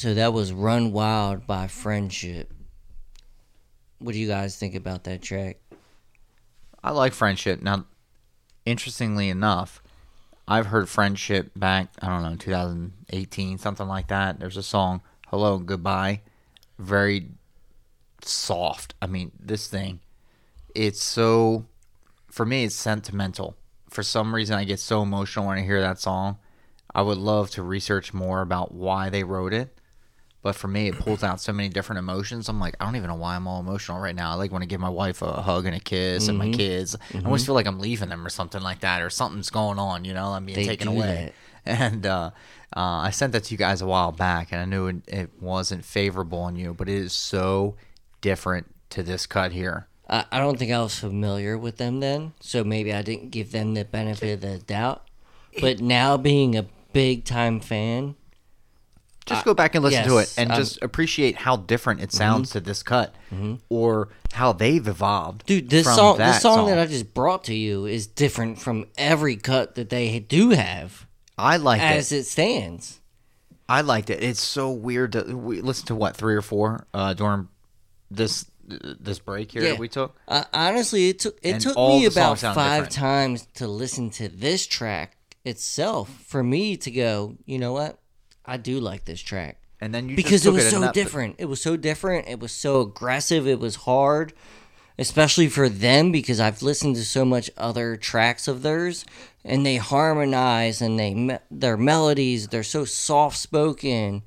So that was "Run Wild" by Frenship. What do you guys think about that track? I like Frenship. Now, interestingly enough, I've heard Frenship back, I don't know, 2018, something like that. There's a song, Hello Goodbye. Very soft. I mean, this thing, it's so, for me, it's sentimental. For some reason, I get so emotional when I hear that song. I would love to research more about why they wrote it. But for me, it pulls out so many different emotions. I'm like, I don't even know why I'm all emotional right now. I like when I give my wife a hug and a kiss and my kids. I always feel like I'm leaving them or something like that, or something's going on. You know, I'm being They taken away. And uh, uh, I sent that to you guys a while back, and I knew it, it wasn't favorable on you, but it is so different to this cut here. I, I don't think I was familiar with them then, so maybe I didn't give them the benefit of the doubt. But now being a big time fan, Just go back and listen to it and I'm- just appreciate how different it sounds to this cut, or how they've evolved. dude, this song, that this song, that I just brought to you is different from every cut that they do have I like it. as it. it stands. I liked it. It's so weird to we listen to what three or four uh, during this this break here Yeah. that we took. Uh, honestly, it took it And took me about five different. times to listen to this track itself for me to go. You know what? I do like this track. and then you because it was it so different. It was so different. It was so aggressive. It was hard, especially for them because I've listened to so much other tracks of theirs, and they harmonize and they their melodies. They're so soft spoken,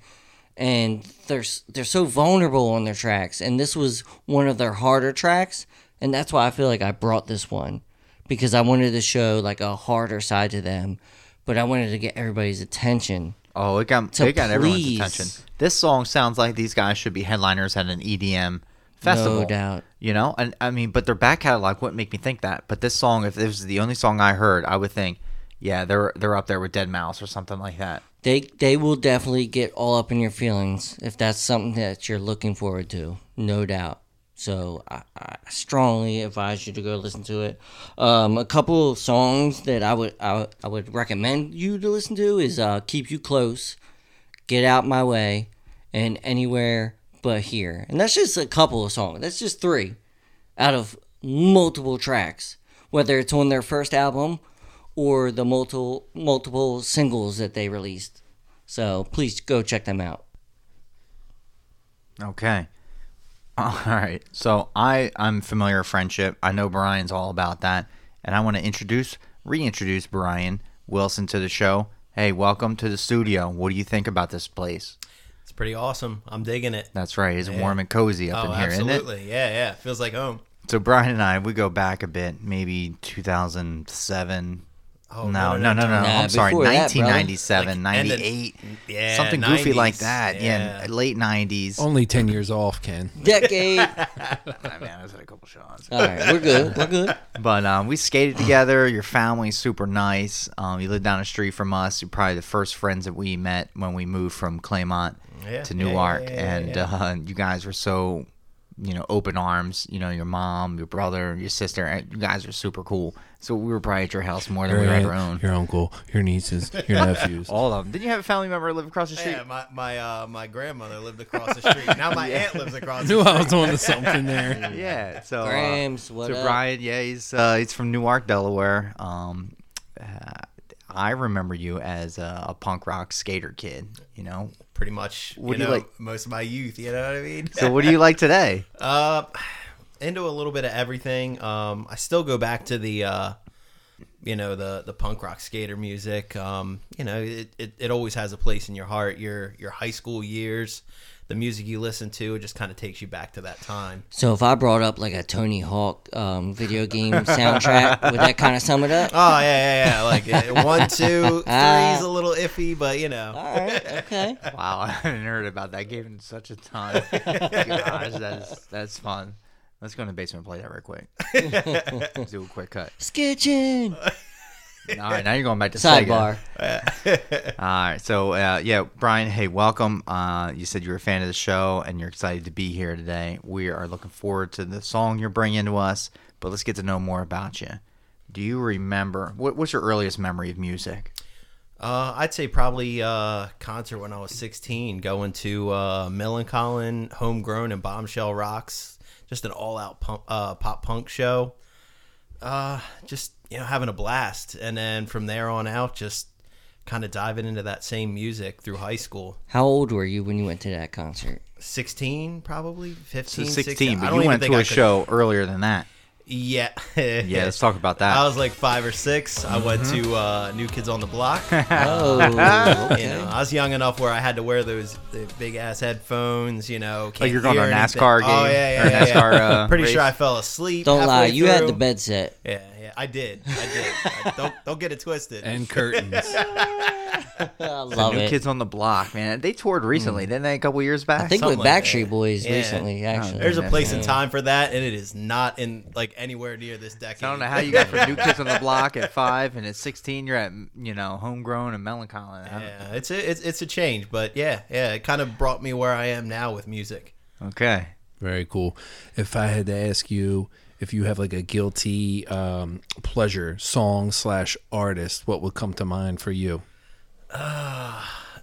and they're they're so vulnerable on their tracks. And this was one of their harder tracks, and that's why I feel like I brought this one because I wanted to show like a harder side to them, but I wanted to get everybody's attention. Oh, it got it got everyone's please. attention. This song sounds like these guys should be headliners at an EDM festival. No doubt. You know, and I mean, but their back catalog wouldn't make me think that. But this song, if this was the only song I heard, I would think, yeah, they're they're up there with Deadmau5 or something like that. They they will definitely get all up in your feelings if that's something that you're looking forward to, no doubt. So I, I strongly advise you to go listen to it. Um, a couple of songs that I would I, I would recommend you to listen to is uh, "Keep You Close," "Get Out My Way," and "Anywhere But Here." And that's just a couple of songs. That's just three out of multiple tracks, whether it's on their first album or the multiple multiple singles that they released. So please go check them out. Okay. All right. So I I'm familiar with Frenship. I know Brian's all about that, and I want to introduce reintroduce Brian Wilson to the show. Hey, welcome to the studio. What do you think about this place? It's pretty awesome. I'm digging it. That's right. It's warm and cozy up Oh, in here, isn't it? absolutely. Yeah, yeah. Feels like home. So Brian and I, we go back a bit, maybe 2007. Oh, no, no, no, no. Nah, I'm sorry, before that, brother. 1997, Like, end of- 98, yeah, something goofy like that. Yeah, yeah. late 90s. Only ten years off, Ken. Decade. All I mean, I was at a couple shots. right, we're good. We're good. But um, we skated together. Your family's super nice. Um, you live down the street from us. You're probably the first friends that we met when we moved from Claymont Yeah, to yeah, yeah, Newark, yeah, yeah, and yeah. Uh, you guys were so, you know, open arms. You know, your mom, your brother, your sister. uh, You guys are super cool. So we were probably at your house more than Your, we were at our own. your uncle, your nieces, your nephews. All of them. Didn't you have a family member live across the street? Yeah, my my uh, my grandmother lived across the street. Now my aunt lives across I the knew street. I was on to something there. Yeah. So uh, Grams, what so up? Brian, yeah, he's uh, he's from Newark, Delaware. Um, uh, I remember you as a, a punk rock skater kid. You know. Pretty much, What you do you know, like- most of my youth. You know what I mean? So what do you like today? Uh, into a little bit of everything. Um, I still go back to the, uh, you know, the the punk rock skater music. Um, you know, it, it, it always has a place in your heart. Your your high school years, the music you listen to, it just kind of takes you back to that time. So if I brought up like a Tony Hawk um, video game soundtrack, would that kind of sum it up? Oh yeah, yeah, yeah. Like uh, one, two, three's a little iffy, but you know. All right. Okay. Wow, I hadn't heard about that. Gave him such a time. Gosh, that's that's fun. Let's go in the basement and play that real quick. Let's do a quick cut. Skitchin. All right, now you're going back to Sega. Sidebar. All right, so uh, yeah, Brian, hey, welcome. Uh, you said you're a fan of the show and you're excited to be here today. We are looking forward to the song you're bringing to us, but let's get to know more about you. Do you remember what, what's your earliest memory of music? Uh, I'd say probably uh, concert when I was 16, going to uh, Millencolin, Homegrown, and Bombshell Rocks. Just an all-out punk, uh, pop punk show. Uh, just you know, having a blast, and then from there on out, just kind of diving into that same music through high school. How old were you when you went to that concert? 16, probably So 15, 16, 16. I but don't you even went think to I a could- show earlier than that. Yeah, Yeah, let's talk about that. I was like five or six. I went to uh, New Kids on the Block. Oh, You know, I was young enough where I had to wear those the big ass headphones. You know, can't Like you're going to hear a anything. NASCAR Oh game yeah, yeah, or yeah, NASCAR, yeah. uh, Pretty race? sure I fell asleep. don't lie. You had the bed set. Yeah, yeah, I did. I did. I, don't don't get it twisted. And curtains. I The love New it. Kids on the Block, man. They toured recently, hmm. didn't they? A couple years back. I think something with like Backstreet that. Boys Yeah. recently, oh, actually. There's a place yeah. and time for that, and it is not in like anywhere near this decade. I don't know how you got from New Kids on the Block at five, and at 16 you're at you know homegrown and Millencolin. I don't- Yeah, it's a it's, it's a change, but yeah, yeah, it kind of brought me where I am now with music. Okay. Very cool. If I had to ask you if you have like a guilty um, pleasure song slash artist, what would come to mind for you?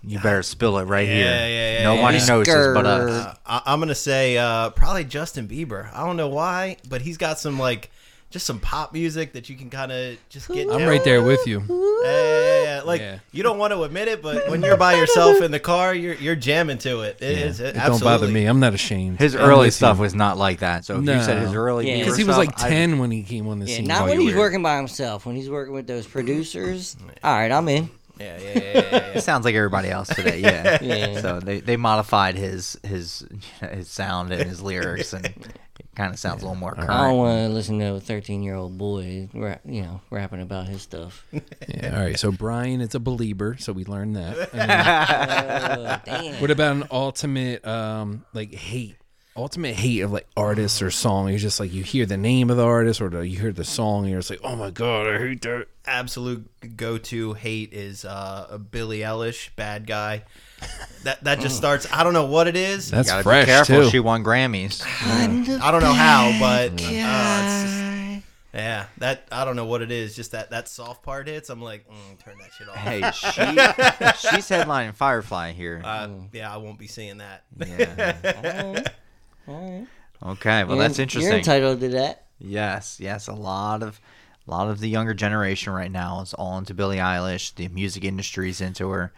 You better spill it right Yeah, here. yeah, yeah, Nobody yeah. knows this but us. I, I'm gonna say uh, probably Justin Bieber. I don't know why, but he's got some like just some pop music that you can kind of just get. I'm down right there with you. Yeah, yeah, yeah, yeah. like Yeah. you don't want to admit it, but when you're by yourself in the car, you're you're jamming to it. It is it, It don't bother me. I'm not ashamed. His I'm early stuff you. was not like that. So if you said his No. early Yeah. Because he was stuff, like I- 10 when he came on the Yeah, scene. not when he's weird. working by himself. When he's working with those producers, all right, I'm in. Yeah, yeah, yeah, yeah, yeah. It sounds like everybody else today. Yeah. Yeah. So they, they modified his his his sound and his lyrics, and it kind of sounds a little more I don't want to listen to a 13 year old boy, ra- you know, rapping about his stuff. Yeah, all right. So Brian is a believer, so we learned that. And Oh, damn. what about an ultimate um like hate? Ultimate hate of like artists or song. You're just like you hear the name of the artist or the, you hear the song and you're just like, oh my god, I hate that. absolute go-to hate is uh, Billie Eilish, bad guy. That that just starts. I don't know what it is. That's Gotta fresh be careful. too. She won Grammys. I don't know how, but uh, it's just- yeah, that I don't know what it is. Just that that soft part hits. I'm like, mm, turn that shit off. Hey, she she's headlining Firefly here. Uh, yeah, I won't be seeing that. Yeah. Alright. Okay. Well, You're- that's You're interesting. entitled to that. Yes, yes, a lot of a lot of the younger generation right now is all into Billie Eilish. The music industry's into her.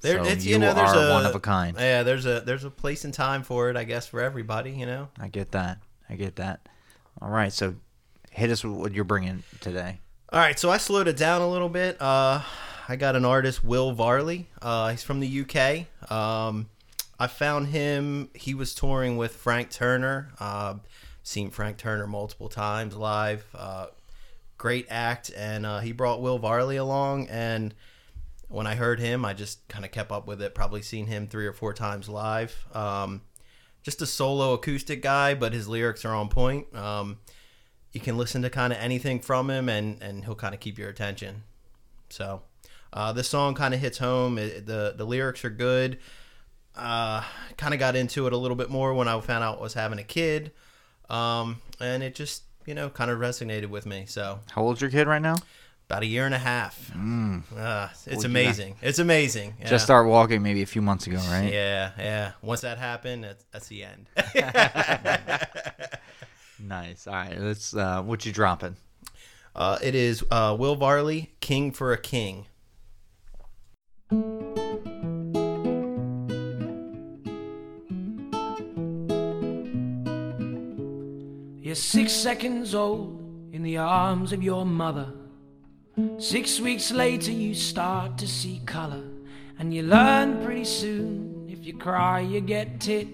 There, so it's you, you, know, there's are a one of a kind. Yeah, there's a there's a place and time for it, I guess, for everybody. You know. I get that. I get that. All right, so hit us with what you're bringing today. All right, so I slowed it down a little bit. Uh, I got an artist, Will Varley. Uh, he's from the UK. Um, I found him. He was touring with Frank Turner. Uh, seen Frank Turner multiple times live. Uh, great act, and uh, he brought Will Varley along. And when I heard him, I just kind of kept up with it. Probably seen him three or four times live. Um, just a solo acoustic guy, but his lyrics are on point. Um, you can listen to kind of anything from him, and and he'll kind of keep your attention. So, uh, this song kind of hits home. It, the The lyrics are good. Uh, kind of got into it a little bit more when I found out I was having a kid, um, and it just you know kind of resonated with me. So How old's your kid right now? About a year and a half. Mm. Uh, it's Well, you amazing. It's amazing. Yeah. Just start walking maybe a few months ago, right? Yeah, yeah. Once that happened, that's, that's the end. Nice. All right, let's. Uh, what you dropping? uh, it is uh, Will Varley, King for a King. You're six seconds old in the arms of your mother. Six weeks later, you start to see color. And you learn pretty soon if you cry, you get tit.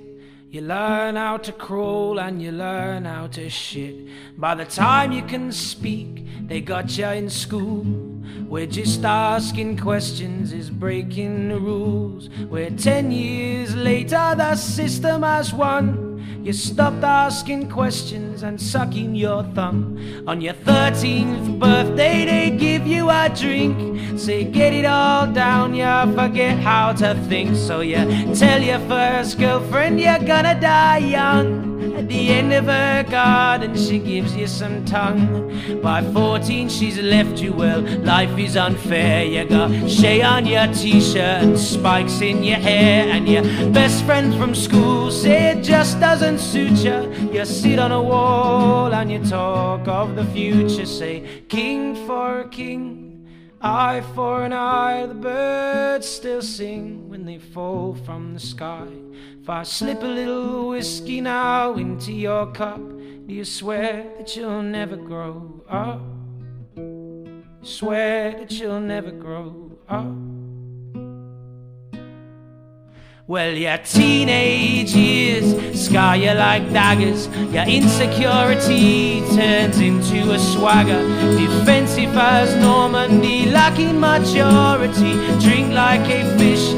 You learn how to crawl and you learn how to shit. By the time you can speak, they got you in school. Where just asking questions is breaking the rules. Where ten years later, the system has won. You stopped asking questions and sucking your thumb. On your 13th birthday, they give you a drink. Say, get it all down, you forget how to think. So you tell your first girlfriend you're gonna die young. At the end of her garden, she gives you some tongue. By 14, she's left you well. Life is unfair. You got Che on your t shirt and spikes in your hair. And your best friend from school say it just doesn't suit you. You sit on a wall and you talk of the future. Say, King for a king. Eye for an eye, the birds still sing when they fall from the sky. If I slip a little whiskey now into your cup, do you swear that you'll never grow up? Swear that you'll never grow up? Well, your teenage years scar you like daggers. Your insecurity turns into a swagger. Defensive as Normandy, lacking maturity. Drink like a fish,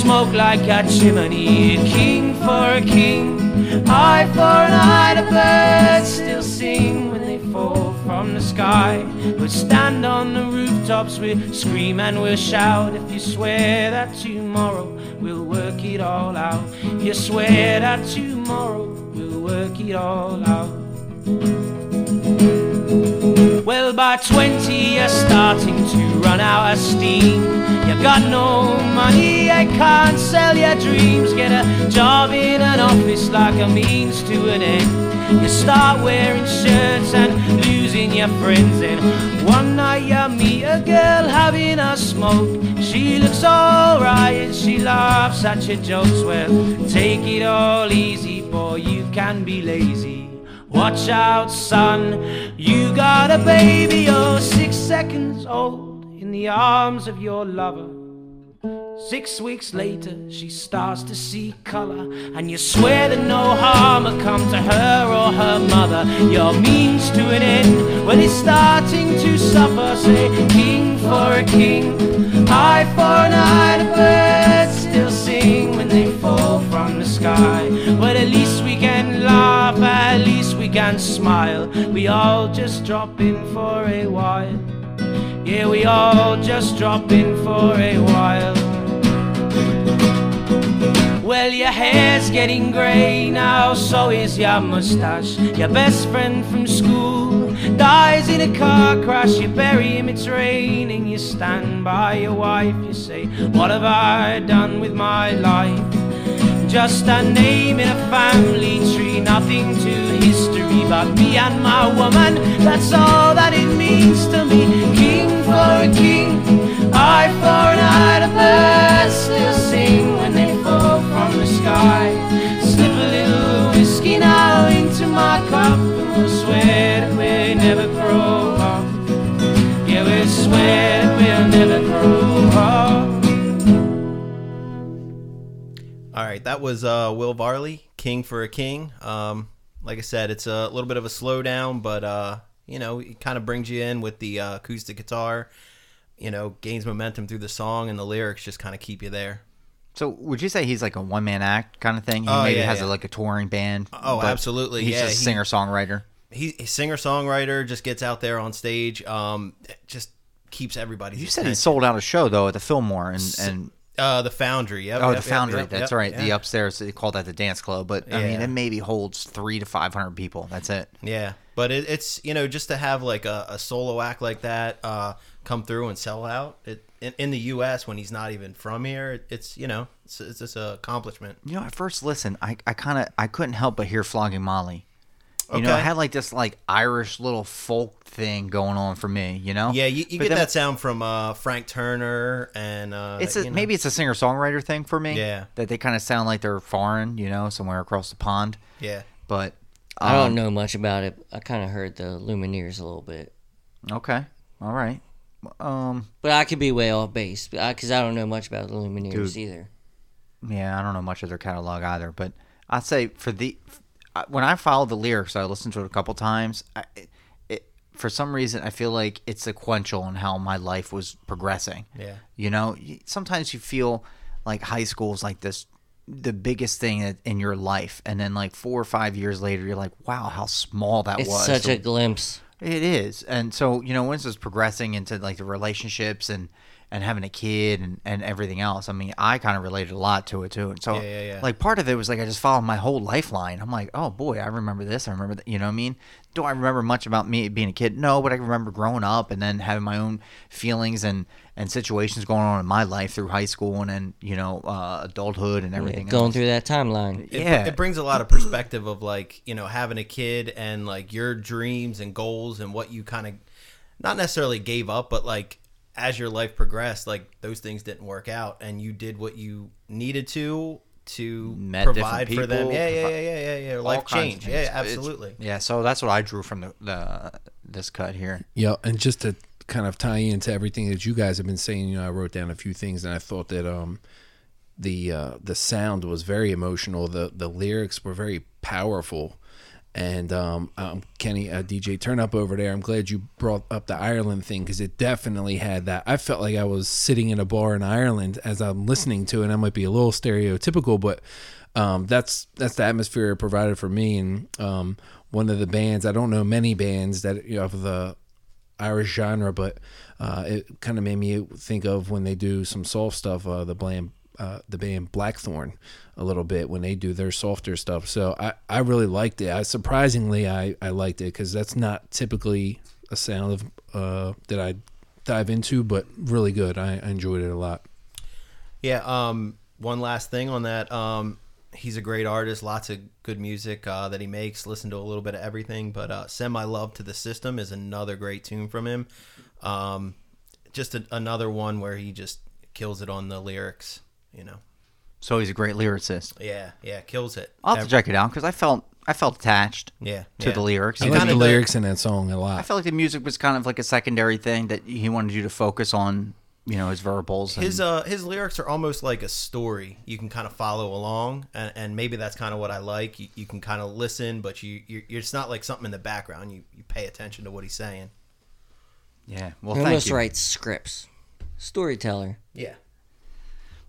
smoke like a chimney. King for a king, eye for an eye. The birds still sing when they fall sky. We'll stand on the rooftops, we'll scream and we'll shout. If you swear that tomorrow we'll work it all out. If you swear that tomorrow we'll work it all out. Well, by 20, you're starting to run out of steam. You got no money, I can't sell your dreams. Get a job in an office like a means to an end. You start wearing shirts and losing your friends. And one night you meet a girl having a smoke. She looks alright and she laughs at your jokes. Well, take it all easy, boy, you can be lazy. Watch out, son, you got a baby, you're six seconds old in the arms of your lover. Six weeks later, she starts to see color, and you swear that no harm will come to her or her mother. Your means to an end, well, it's starting to suffer. Say, king for a king, eye for an eye. The birds still sing when they fall from the sky. But at least we can laugh, at least can smile. We all just drop in for a while. Yeah, we all just drop in for a while. Well, your hair's getting grey now, so is your mustache. Your best friend from school dies in a car crash. You bury him, it's raining. You stand by your wife, you say, What have I done with my life? Just a name in a family tree, nothing to history but me and my woman. That's all that it means to me. King for a king, eye for an eye. The birds still sing when they fall from the sky. Slip a little whiskey now into my cup, and we'll swear that we'll never grow up. Yeah, we'll swear that we'll never grow up. All right, that was uh, Will Varley, King for a King. Um, like I said, it's a little bit of a slowdown, but uh, you know, it kind of brings you in with the uh, acoustic guitar. You know, gains momentum through the song, and the lyrics just kind of keep you there. So would you say he's like a one man act kind of thing? He Oh, maybe yeah, has yeah. a, like a touring band. Oh, absolutely, He's yeah, just he- singer songwriter. He, singer songwriter, just gets out there on stage, um, just keeps everybody. You said he sold out a show though at the Fillmore and and uh, the Foundry. Yep, oh yep, the Foundry. yep, That's right. The upstairs they call that the dance club, but I mean it maybe holds three to five hundred people. That's it. Yeah, but it, it's you know just to have like a, a solo act like that uh, come through and sell out it, in, in the U.S. when he's not even from here, it, it's you know it's, it's just an accomplishment. You know, at first listen, I, I kind of I couldn't help but hear flogging Molly. You know, Okay. it had like this like Irish little folk thing going on for me. You know. Yeah, you, you get then- that sound from uh, Frank Turner and uh, It's a, you know. maybe it's a singer songwriter thing for me. Yeah. That they kind of sound like they're foreign. You know, somewhere across the pond. yeah. But I don't um, know much about it. I kind of heard the Lumineers a little bit, Okay. All right. Um. but I could be way off base because I don't know much about the Lumineers Dude. either. Yeah, I don't know much of their catalog either, but I'd say for the I- when I follow the lyrics, I listened to it a couple times. I, it, it, for some reason, I feel like it's sequential in how my life was progressing. Yeah. you know, sometimes you feel like high school is like this the biggest thing in your life, and then like four or five years later, you're like, wow, how small that It's was. such So- a glimpse. it is, and so you know, once it's progressing into like the relationships and and having a kid and, and everything else. I mean, I kind of related a lot to it too, and so Yeah, yeah, yeah. like part of it was like I just followed my whole lifeline. I'm like, oh boy, I remember this. I remember that. You know what I mean? Do I remember much about me being a kid? No, but I remember growing up and then having my own feelings and and situations going on in my life through high school and then you know uh, adulthood and everything. Going else. through that timeline. it, Yeah. it brings a lot of perspective of like you know having a kid and like your dreams and goals and what you kind of not necessarily gave up but like as your life progressed like those things didn't work out and you did what you needed to to Met provide different for them yeah yeah provi- yeah yeah yeah, yeah. all life kinds of change things. yeah It's- absolutely Yeah, so that's what I drew from the, the this cut here. Yeah, and just to kind of tie into everything that you guys have been saying, you know, I wrote down a few things, and I thought that um, the uh, the sound was very emotional. The the lyrics were very powerful, and um, um, Kenny uh, DJ turn up over there. I'm glad you brought up the Ireland thing because it definitely had that. I felt like I was sitting in a bar in Ireland as I'm listening to it. I might be a little stereotypical, but um, that's that's the atmosphere it provided for me. And um, one of the bands, I don't know many bands that you know, of the Irish genre, but uh, it kind of made me think of when they do some soft stuff. Uh, the band, uh, the band Blackthorn, a little bit when they do their softer stuff. So I, I really liked it. I surprisingly I, I liked it because that's not typically a sound of uh, that I dive into, but really good. I, I enjoyed it a lot. Yeah. Um. One last thing on that. Um. He's a great artist. Lots of good music uh, that he makes. Listen to a little bit of everything. But uh, "Send My Love to the System" is another great tune from him. Um, just a, another one where he just kills it on the lyrics. You know. So he's a great lyricist. Yeah, yeah, kills it. I'll have to Ev- check it out because I felt I felt attached. Yeah, to yeah. the lyrics. I He like kinda the did- lyrics in that song a I lot. I felt like the music was kind of like a secondary thing that he wanted you to focus on. You know, his verbals. And, His uh his lyrics are almost like a story. You can kind of follow along, and, and maybe that's kind of what I like. You, you can kind of listen, but you you're, you're, it's not like something in the background. You you pay attention to what he's saying. yeah. Well, He thank almost you. writes scripts. Storyteller. Yeah.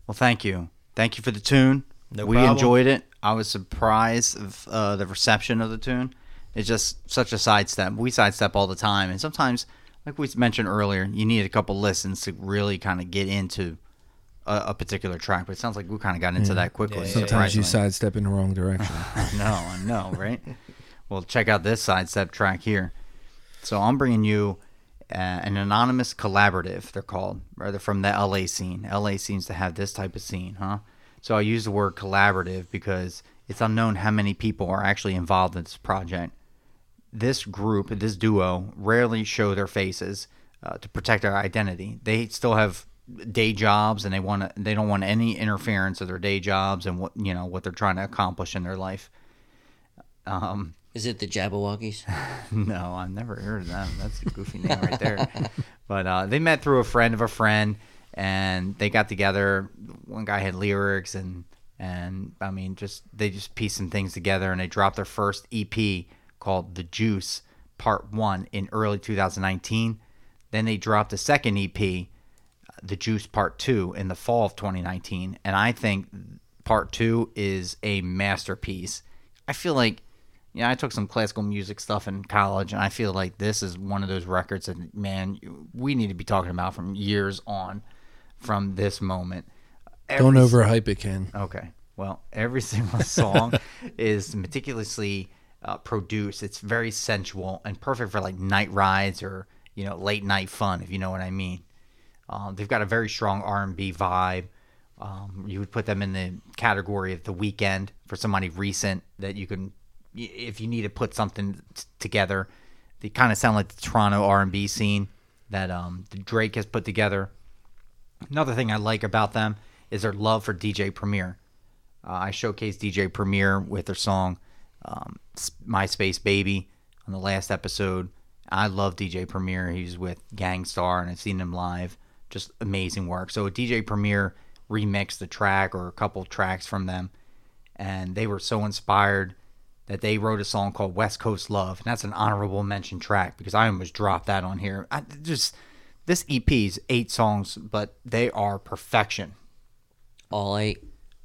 Well, thank you. Thank you for the tune. No we problem. enjoyed it. I was surprised of uh, the reception of the tune. It's just such a sidestep. We sidestep all the time, and sometimes, like we mentioned earlier, you need a couple listens to really kind of get into a, a particular track. But it sounds like we kind of got into that quickly. Yeah, yeah, Sometimes you sidestep in the wrong direction. No, I know, right? well, check out this sidestep track here. So I'm bringing you uh, an anonymous collaborative. They're called, rather from the LA scene. LA seems to have this type of scene, huh? So I use the word collaborative because it's unknown how many people are actually involved in this project. This group, this duo, rarely show their faces uh, to protect their identity. They still have day jobs, and they want to. They don't want any interference of their day jobs and what you know what they're trying to accomplish in their life. Um, Is it the Jabberwockies? no, I've never heard of them. That's a goofy name right there. But uh, they met through a friend of a friend, and they got together. One guy had lyrics, and and I mean, just they just pieced some things together, and they dropped their first EP called "The Juice" Part One in early 2019. Then they dropped a second EP, The Juice Part 2 in the fall of 2019. And I think Part 2 is a masterpiece. I feel like, you know, I took some classical music stuff in college, and I feel like this is one of those records that, man, we need to be talking about from years on from this moment. Don't Every overhype it, Ken. Okay. Well, every single song is meticulously uh, produced. It's very sensual and perfect for like night rides or you know late night fun, if you know what I mean. Um, they've got a very strong R and B vibe. Um, you would put them in the category of the Weeknd for somebody recent that you can, if you need to put something t- together. They kind of sound like the Toronto R and B scene that um, Drake has put together. Another thing I like about them is their love for DJ Premier. Uh, I showcased DJ Premier with their song um, "MySpace Baby" on the last episode. I love DJ Premier. He's with Gang Starr, and I've seen him live. Just amazing work. So DJ Premier remixed the track or a couple tracks from them, and they were so inspired that they wrote a song called West Coast Love, and that's an honorable mention track because I almost dropped that on here. I just this EP is eight songs, but they are perfection All eight.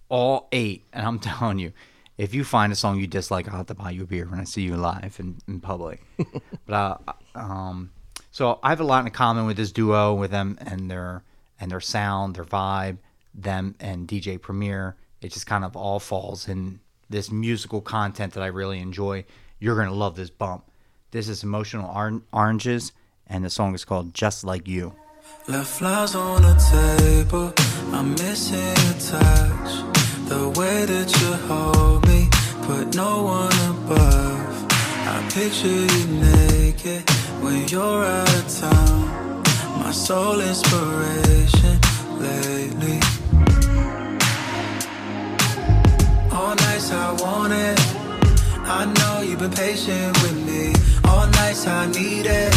all eight, and I'm telling you, if you find a song you dislike, I'll have to buy you a beer when I see you live in, in public. but uh, um, so I have a lot in common with this duo, with them and their and their sound, their vibe, them and DJ Premier. It just kind of all falls in this musical content that I really enjoy. You're gonna love this bump. This is emotional Or- oranges, and the song is called "Just Like You." Left flowers on the table. I'm missing your touch. The way that you hold me, put no one above. I picture you naked when you're out of town. My sole inspiration lately. All nights I want it. I know you've been patient with me. All nights I need it.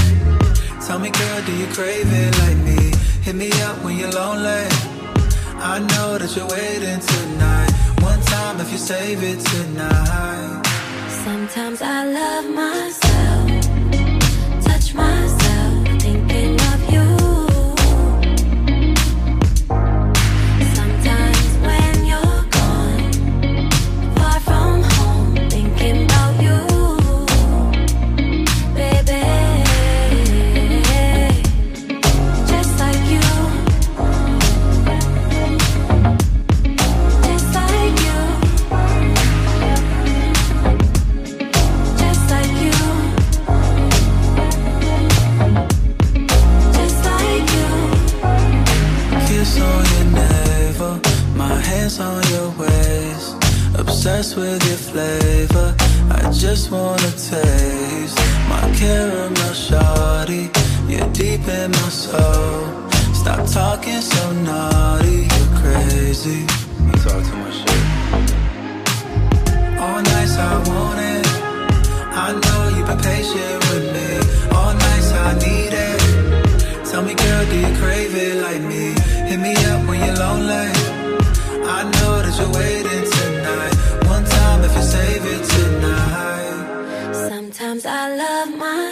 Tell me, girl, do you crave it like me? Hit me up when you're lonely. I know that you're waiting tonight. One time if you save it tonight. Sometimes I love myself, touch myself, Obsessed with your flavor, I just wanna taste my caramel shawty. You're deep in my soul, Stop talking so naughty, you're crazy. You talk too much shit. All nights I want it. I know you've been patient with me. All nights I need it. Tell me, girl, do you crave it like me? Hit me up when you're lonely. I know that you're waiting I love myself,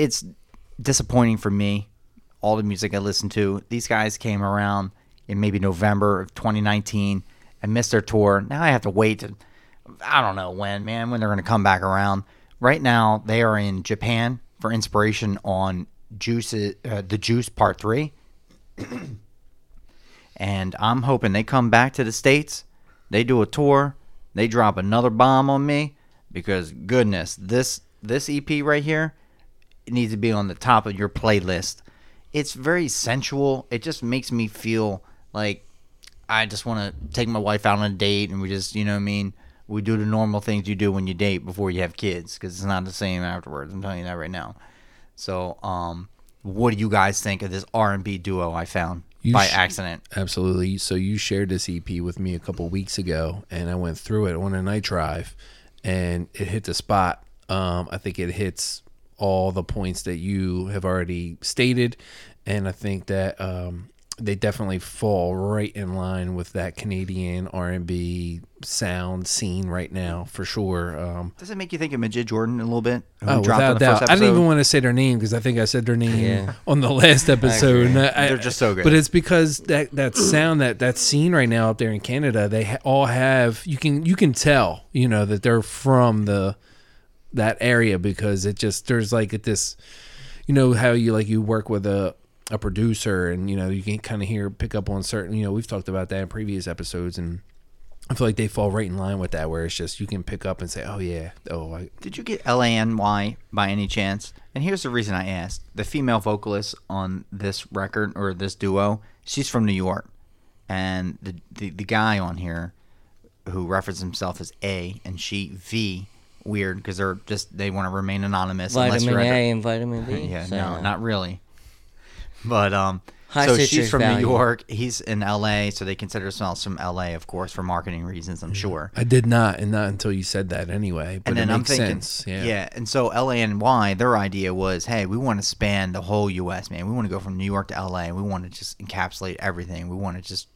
it's disappointing for me all the music I listened to. These guys came around in maybe November of 2019 and missed their tour. Now I have to wait to I don't know when, man, when they're going to come back around. Right now they are in Japan for inspiration on Juice uh, the Juice Part 3. and I'm hoping they come back to the states, they do a tour, they drop another bomb on me because goodness, this this EP right here it needs to be on the top of your playlist. It's very sensual. It just makes me feel like I just want to take my wife out on a date and we just, you know what I mean? We do the normal things you do when you date before you have kids because it's not the same afterwards. I'm telling you that right now. So, um, what do you guys think of this R&B duo I found You by sh- accident? Absolutely. So you shared this EP with me a couple weeks ago, and I went through it on a night drive, and it hit the spot. Um, I think it hits all the points that you have already stated, and I think that um, they definitely fall right in line with that Canadian R and B sound scene right now for sure. Um, Does it make you think of Majid Jordan a little bit? Oh, without in the first doubt. I didn't even want to say their name because I think I said their name Yeah. on the last episode. I- They're just so good. But it's because that that sound that that scene right now up there in Canada, they ha- all have you can you can tell you know that they're from the that area because it just there's like at this you know how you like you work with a a producer and you know you can kind of hear pick up on certain you know we've talked about that in previous episodes and I feel like they fall right in line with that where it's just you can pick up and say oh yeah oh I, Did you get L A N Y by any chance? And here's the reason I asked: the female vocalist on this record or this duo, she's from New York, and the the, the guy on here who references himself as A and she V. Weird because they're just they want to remain anonymous. unless Vitamin you're A and vitamin B. yeah, so- no, not really. But um, High so she's from value. New York. He's in L.A., so they consider themselves from L.A. Of course, for marketing reasons. I'm sure. I did not, and not until you said that anyway. But and then it I'm makes thinking, sense. yeah. Yeah. And so L.A. and Y, their idea was, hey, we want to span the whole U.S. Man, we want to go from New York to L.A. We want to just encapsulate everything. We want to just,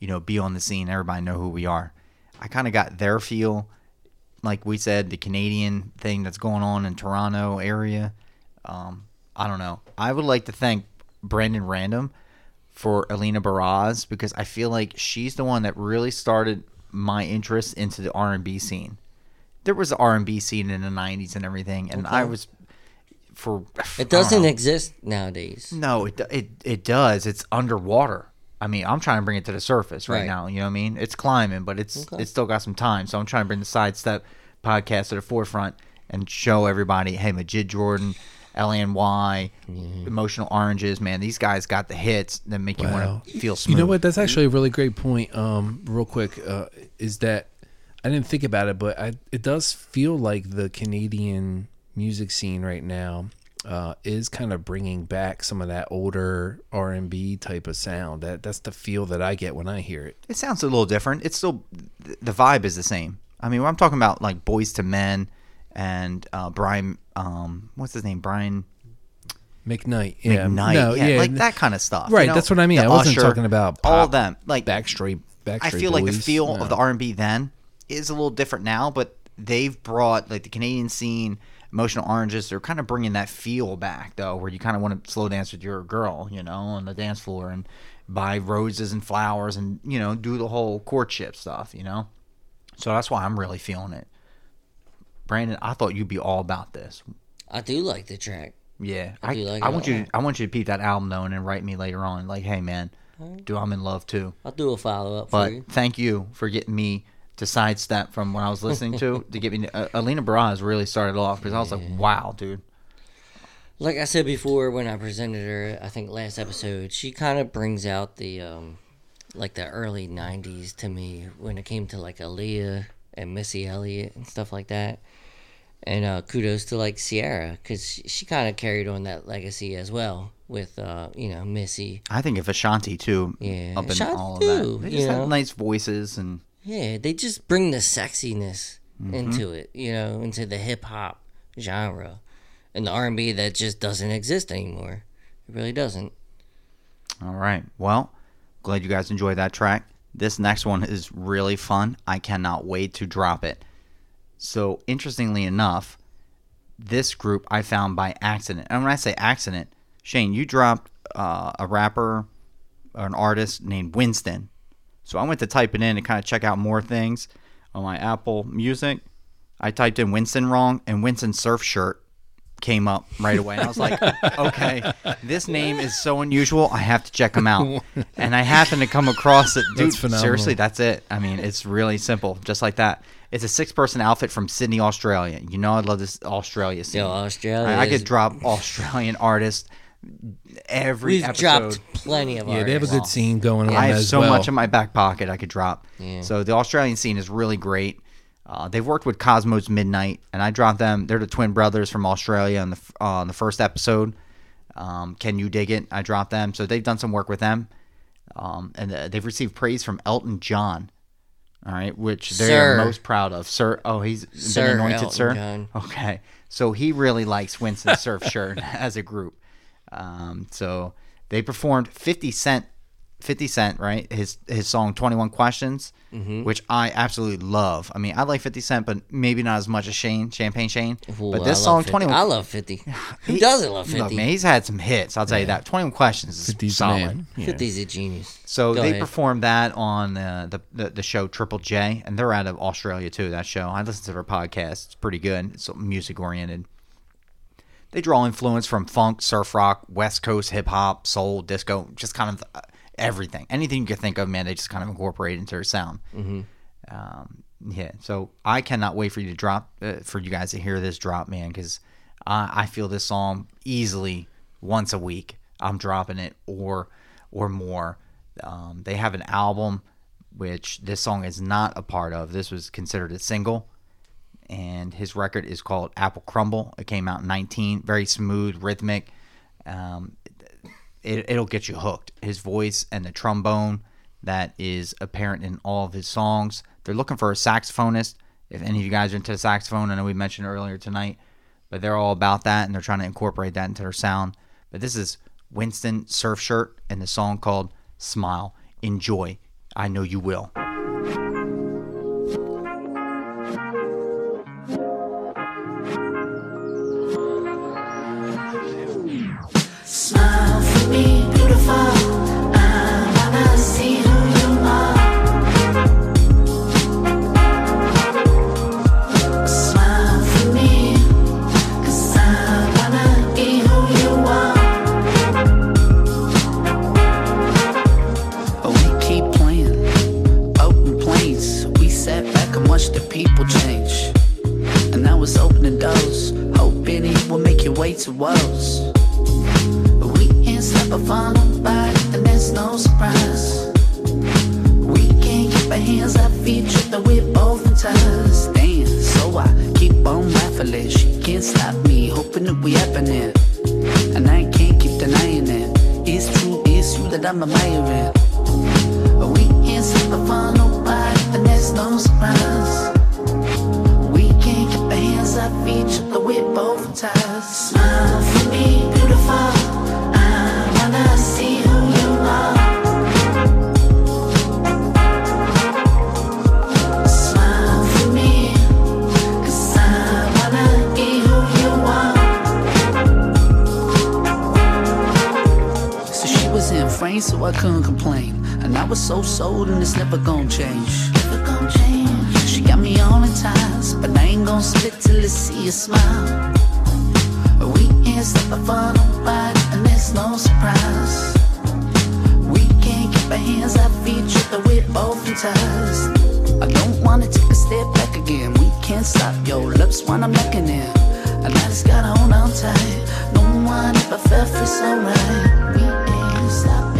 you know, be on the scene. Everybody know who we are. I kind of got their feel, like we said, the Canadian thing that's going on in Toronto area. Um, I don't know. I would like to thank Brandon Random for Alina Baraz because I feel like she's the one that really started my interest into the R&B scene. There was an R&B scene in the 90s and everything and I was for It doesn't exist nowadays. No, it, it it does. It's underwater. I mean, I'm trying to bring it to the surface right, Right. now. You know what I mean? It's climbing, but it's Okay. it's still got some time. So I'm trying to bring the sidestep podcast to the forefront and show everybody, hey, Majid Jordan, LNY, Emotional Oranges, man, these guys got the hits that make you want to feel smooth. You know what? That's actually a really great point. Um, real quick, uh, is that I didn't think about it, but I, it does feel like the Canadian music scene right now uh, is kind of bringing back some of that older R and B type of sound. That that's the feel that I get when I hear it. It sounds a little different. It's still the vibe is the same. I mean, when I'm talking about like Boyz II Men and uh, Brian, um, what's his name, Brian McKnight, yeah, McKnight, no, yeah, yeah, like that kind of stuff. Right, you know? that's what I mean. The I wasn't Usher, talking about all pop, of them. Like Backstreet, Backstreet I feel like the feel No. of the R&B then is a little different now, but they've brought like the Canadian scene, Emotional Oranges. They're kind of bringing that feel back though, where you kind of want to slow dance with your girl, you know, on the dance floor and buy roses and flowers and you know do the whole courtship stuff, you know. So that's why I'm really feeling it. Brandon, I thought you'd be all about this. I do like the track. Yeah, I I, do like I it want you. lot. I want you to peep that album though, and then write me later on, like, "Hey, man, do I'm in love too." I'll do a follow up for But you. thank you for getting me to sidestep from what I was listening to to get me. Uh, Alina Baraz really started off because I was like, "Wow, dude." Like I said before, when I presented her, I think last episode, she kind of brings out the um, like the early '90s to me when it came to like Aaliyah and Missy Elliott and stuff like that. And uh, kudos to like Ciara because she, she kind of carried on that legacy as well with uh, you know Missy. I think of Ashanti too. Yeah, up in Ashanti all of too, that. They you just have know? nice voices and Yeah, they just bring the sexiness Mm-hmm. into it, you know, into the hip hop genre, and the R and B that just doesn't exist anymore. It really doesn't. All right. Well, glad you guys enjoyed that track. This next one is really fun. I cannot wait to drop it. So, interestingly enough, this group I found by accident. And when I say accident, Shane, you dropped uh, a rapper or an artist named Winston. So I went to type it in to kind of check out more things on my Apple Music. I typed in Winston wrong, and Winston Surf Shirt came up right away. And I was like, okay, this name is so unusual. I have to check him out. And I happened to come across it. Dude, That's phenomenal. seriously, that's it. I mean, it's really simple, just like that. It's a six person outfit from Sydney, Australia. You know, I love this Australia scene. Yo, Australia I, I could drop Australian artists every We've episode. dropped plenty of Yeah, they have a artists. good scene going on I have as so well. much in my back pocket I could drop. Yeah. So the Australian scene is really great. Uh, they've worked with Cosmos Midnight, and I dropped them. They're the twin brothers from Australia on the uh, on the first episode. Um, Can you dig it? I dropped them, so they've done some work with them, um, and uh, they've received praise from Elton John. All right, which they're Sir. most proud of. Sir, oh, he's Sir been anointed, Elton sir. John. Okay, so he really likes Winston Surf Shirt as a group. Um, so they performed 50 Cent, 50 Cent, right? His his song 21 Questions, Mm-hmm. which I absolutely love. I mean, I like 50 Cent, but maybe not as much as Shane, Champagne Shane. Ooh, but this song 50. 21 I love 50. Who doesn't love 50? Look, man, he's had some hits. I'll tell you that. 21 Questions is 50's solid. man. Yeah. 50's a genius. So Go they ahead. performed that on uh, the, the the show Triple J, and they're out of Australia too. That show, I listen to their podcast. It's pretty good. It's music oriented. They draw influence from funk, surf rock, West Coast hip hop, soul, disco, just kind of uh, everything. Anything you could think of, man, they just kind of incorporate into their sound. Mm-hmm. Um, yeah, so I cannot wait for you to drop, uh, for you guys to hear this drop, man, because I, I feel this song easily once a week. I'm dropping it or or more. Um, they have an album which this song is not a part of. This was considered a single, and his record is called Apple Crumble. It came out in 19, very smooth, rhythmic. Um, it, it'll get you hooked. His voice and the trombone that is apparent in all of his songs. They're looking for a saxophonist. If any of you guys are into saxophone, I know we mentioned earlier tonight, but they're all about that and they're trying to incorporate that into their sound. But this is Winston Surf Shirt and the song called Smile. Enjoy. I know you will. Way to us. We can't stop a fun nobody, and there's no surprise. We can't keep our hands, our feet tripping with both ties. Damn, so I keep on raffling. She can't stop me, hoping that we happening. And I can't keep denying it. It's true, it's you that I'm admiring. We can't stop a fun nobody, and there's no surprise. We can't keep our hands, our feet tripping with both ties. I couldn't complain. And I was so sold, and it's never gonna change. Never gonna change. She got me on in ties, but I ain't gonna split till I see you smile. We can't stop the fun nobody, and there's no surprise. We can't keep our hands, our feet tripping with both ties. I don't wanna take a step back again. We can't stop your lips when I'm looking in. And I just gotta hold on tight. No one ever felt free so right. We ain't stopping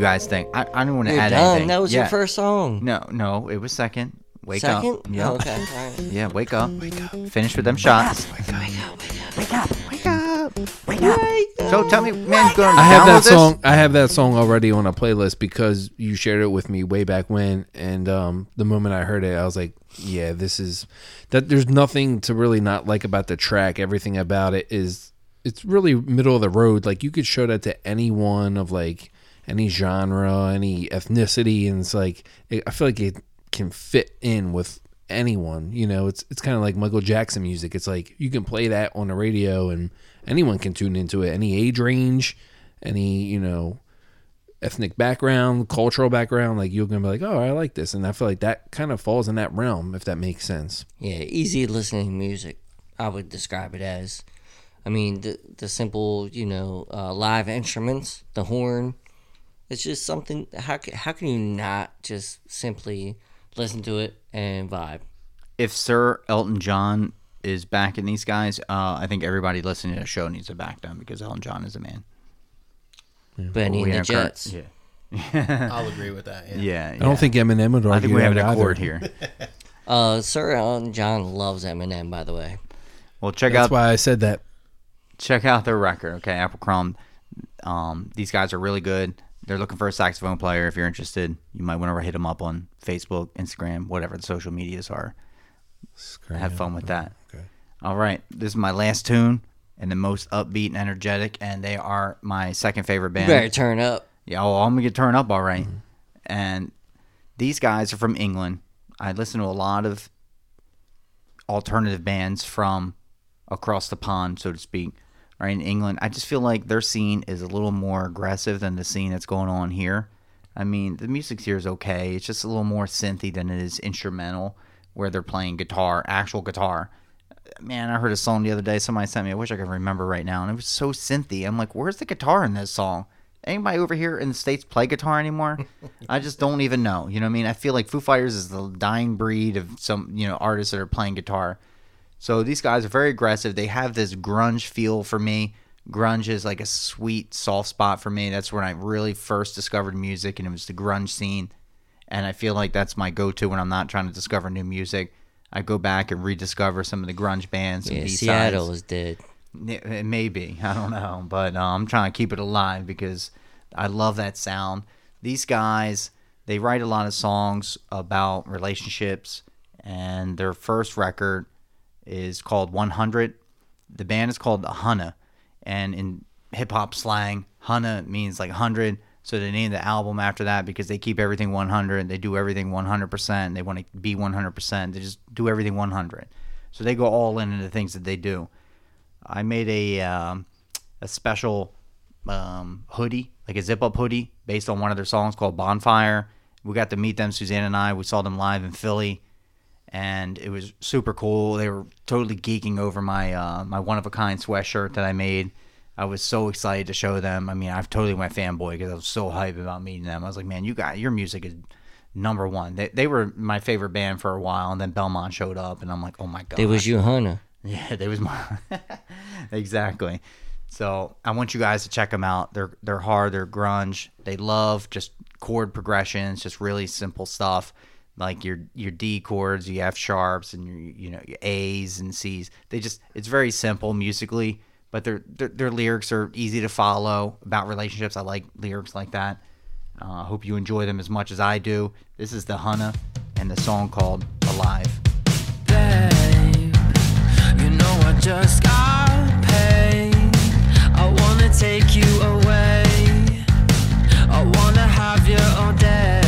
you guys think? I, I don't want to You're add done? anything. That was your Yeah. first song? No, no, it was second. Wake Second? up. Yeah. Oh, okay, alright. Yeah, wake up. Wake up. Finish with them shots. Wake up. Wake up. Wake up. Wake up. Wake up. So tell me, man, going I have that this? song. I have that song already on a playlist because you shared it with me way back when, and um, the moment I heard it, I was like, "Yeah, this is that." There's nothing to really not like about the track. Everything about it is it's really middle of the road. Like you could show that to anyone of like any genre, any ethnicity, and it's like it, I feel like it can fit in with anyone. You know, it's it's kind of like Michael Jackson music. It's like you can play that on the radio and anyone can tune into it. Any age range, any you know, ethnic background, cultural background. Like you're gonna be like, oh, I like this, and I feel like that kind of falls in that realm, if that makes sense. Yeah, easy listening music. I would describe it as. I mean, the the simple, you know, uh, live instruments, the horn. It's just something. How how can you not just simply listen to it and vibe? If Sir Elton John is backing these guys, uh, I think everybody listening to the show needs to back them because Elton John is a man. Benny We and the have Kurt- Jets. Yeah. I'll agree with that. Yeah. Yeah. I don't think Eminem would I think we have an that accord here. Uh, Sir Elton John loves Eminem, by the way. Well, check That's out why I said that. check out their record. Okay, Apple Crumble. Um, these guys are really good. They're looking for a saxophone player. If you're interested, you might want to hit them up on Facebook, Instagram, whatever the social medias are. Have fun with that. Okay. All right, this is my last tune and the most upbeat and energetic, and they are my second favorite You band. better turn up. Yeah, oh, I'm gonna get turned up all right. Mm-hmm. And these guys are from England. I listen to a lot of alternative bands from across the pond, so to speak. Right in England, I just feel like their scene is a little more aggressive than the scene that's going on here. I mean, the music here is okay. It's just a little more synthy than it is instrumental, where they're playing guitar, actual guitar. Man, I heard a song the other day. Somebody sent me. I wish I could remember right now, and it was so synthy. I'm like, where's the guitar in this song? anybody over here in the states play guitar anymore? I just don't even know. You know what I mean? I feel like Foo Fighters is the dying breed of some you know artists that are playing guitar. So these guys are very aggressive. They have this grunge feel for me. Grunge is like a sweet soft spot for me. That's when I really first discovered music, and it was the grunge scene. And I feel like that's my go-to when I'm not trying to discover new music. I go back and rediscover some of the grunge bands. some Yeah, B-sides. Seattle is dead. It it may be. I don't know. But uh, I'm trying to keep it alive because I love that sound. These guys, they write a lot of songs about relationships, and their first record is called 100. The band is called Hunna, and in hip hop slang, Hunna means like 100. So they named the album after that because they keep everything 100. They do everything 100%. They want to be 100%. They just do everything 100. So they go all in into things that they do. I made a um, a special um, hoodie, like a zip up hoodie, based on one of their songs called Bonfire. We got to meet them, Suzanne and I. We saw them live in Philly, and it was super cool. They were totally geeking over my uh, my one of a kind sweatshirt that I made. I was so excited to show them. I mean, I've totally went fanboy because I was so hyped about meeting them. I was like, man, you got your music is number one. They, they were my favorite band for a while, and then Belmont showed up, and I'm like, oh my god, They was you, Hunter. yeah, they was my exactly. So I want you guys to check them out. They're they're hard. They're grunge. They love just chord progressions, just really simple stuff like your your D chords, your F sharps, and your you know your A's and C's. They just it's very simple musically, but their their, their lyrics are easy to follow about relationships. I like lyrics like that. Uh, I hope you enjoy them as much as I do. This is the Hunna and the song called Alive. babe. You know I just got paid. I wanna take you away. I wanna have you all day.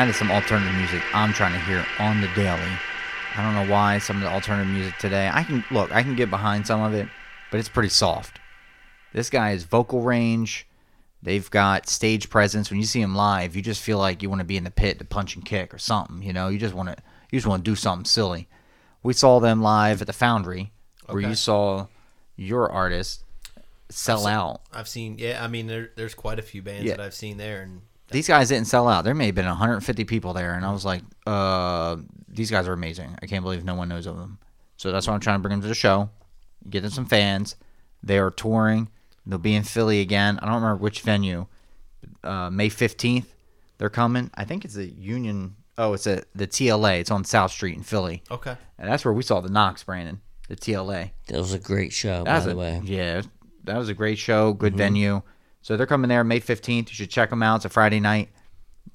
That is some alternative music I'm trying to hear on the daily. I don't know why some of the alternative music today. I can look, I can get behind some of it, but it's pretty soft. This guy is vocal range. They've got stage presence. When you see him live, you just feel like you want to be in the pit to punch and kick or something. You know, you just want to you just want to do something silly. We saw them live at the Foundry, where you saw your artist sell I've- out. I've seen, yeah. I mean, there, there's quite a few bands Yeah. that I've seen there, and These guys didn't sell out. There may have been 150 people there, and I was like, uh, these guys are amazing. I can't believe no one knows of them. So that's why I'm trying to bring them to the show, get them some fans. They are touring. They'll be in Philly again. I don't remember which venue. Uh, May 15th, they're coming. I think it's a Union. Oh, it's a the TLA. It's on South Street in Philly. Okay. And that's where we saw the Knocks, Brandon. The TLA. That was a great show, That by was the a- way. Yeah, that was a great show. Good Mhm. venue. So they're coming there May 15th. You should check them out. It's a Friday night.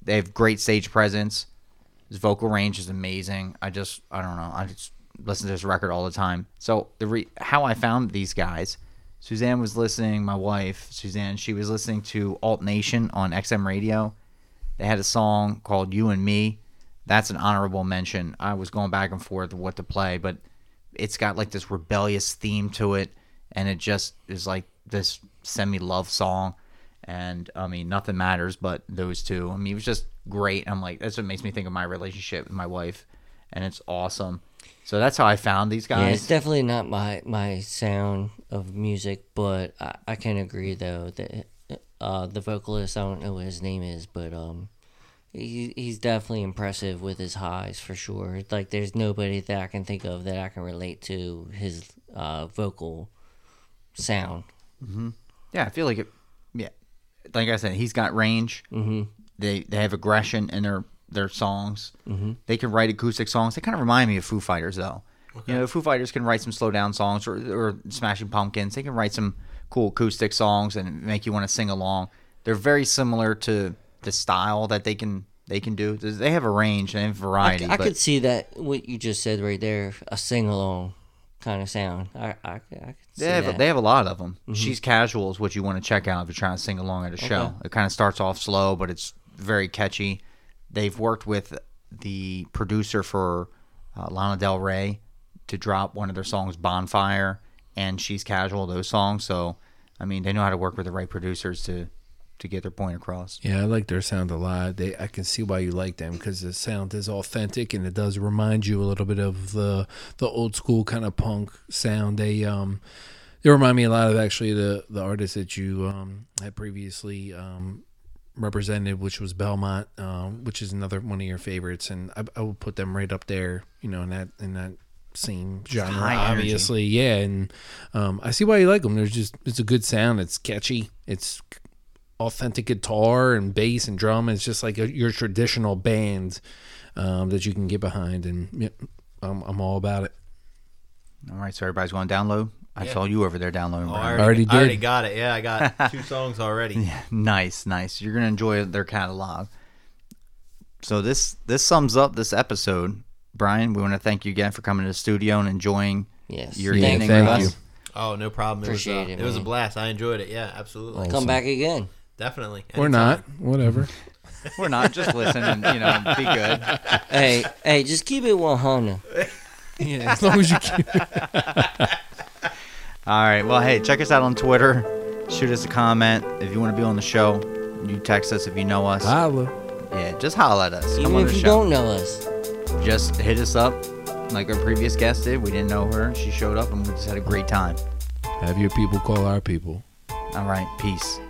They have great stage presence. His vocal range is amazing. I just, I don't know. I just listen to his record all the time. So the re- how I found these guys, Suzanne was listening. My wife, Suzanne, she was listening to Alt Nation on XM Radio. They had a song called "You and Me." That's an honorable mention. I was going back and forth what to play, but it's got like this rebellious theme to it, and it just is like this semi love song. And I mean, nothing matters but those two. I mean, it was just great. I'm like, that's what makes me think of my relationship with my wife, and it's awesome. So that's how I found these Yeah, it's guys. definitely not my my sound of music, but I, I can agree though that uh, the vocalist I don't know what his name is, but um, he he's definitely impressive with his highs for sure. Like there's nobody that I can think of that I can relate to his uh, vocal sound. Hmm Yeah, I feel like it. Yeah, like I said, he's got range. Mm-hmm. They they have aggression in their their songs. Mhm. They can write acoustic songs. They kind of remind me of Foo Fighters, though. Okay. You know, Foo Fighters can write some slow down songs, or or Smashing Pumpkins. They can write some cool acoustic songs and make you want to sing along. They're very similar to the style that they can they can do. They have a range and variety. I, but could see that what you just said right there, a sing along kind of sound. I I, I could see They have, that. they have a lot of them. Mhm. She's Casual is what you want to check out if you're trying to sing along at a show. It kind of starts off slow, but it's very catchy. They've worked with the producer for uh, Lana Del Rey to drop one of their songs, Bonfire, and She's Casual, those songs. So, I mean, they know how to work with the right producers to, to get their point across. Yeah, I like their sound a lot. They, I can see why you like them because the sound is authentic and it does remind you a little bit of the the old school kind of punk sound. They um they remind me a lot of actually the the artists that you um had previously um represented, which was Belmont, um, which is another one of your favorites, and I, I would put them right up there, you know, in that in that same genre, obviously, yeah. And um, I see why you like them. There's just it's a good sound. It's catchy. It's authentic guitar and bass and drum. It's just like a, your traditional band um, that you can get behind, and yeah, I'm, I'm all about it. All right, so everybody's going to download. I Yeah. saw you over there downloading. Oh, Brian. I already, Already I already got it. Yeah, I got two songs already. Yeah, nice, nice. You're gonna enjoy their catalog. So this this sums up this episode. Brian, we want to thank you again for coming to the studio and enjoying Yes. your Yeah, evening thank with you. us. Oh, no problem. It was, uh, Appreciate it, it was a blast. I enjoyed it. Yeah, absolutely. Come back again. Definitely. We're not, whatever. We're not just listen and you know be good. hey, hey, just keep it 100. yeah, as long as you keep. All right. Well, hey, check us out on Twitter. Shoot us a comment if you want to be on the show. You text us if you know us. Holla. Yeah, just holla at us. Come Even on if the you show. don't know us. Just hit us up, like our previous guest did. We didn't know her. She showed up, and we just had a great time. Have your people call our people. All right. Peace.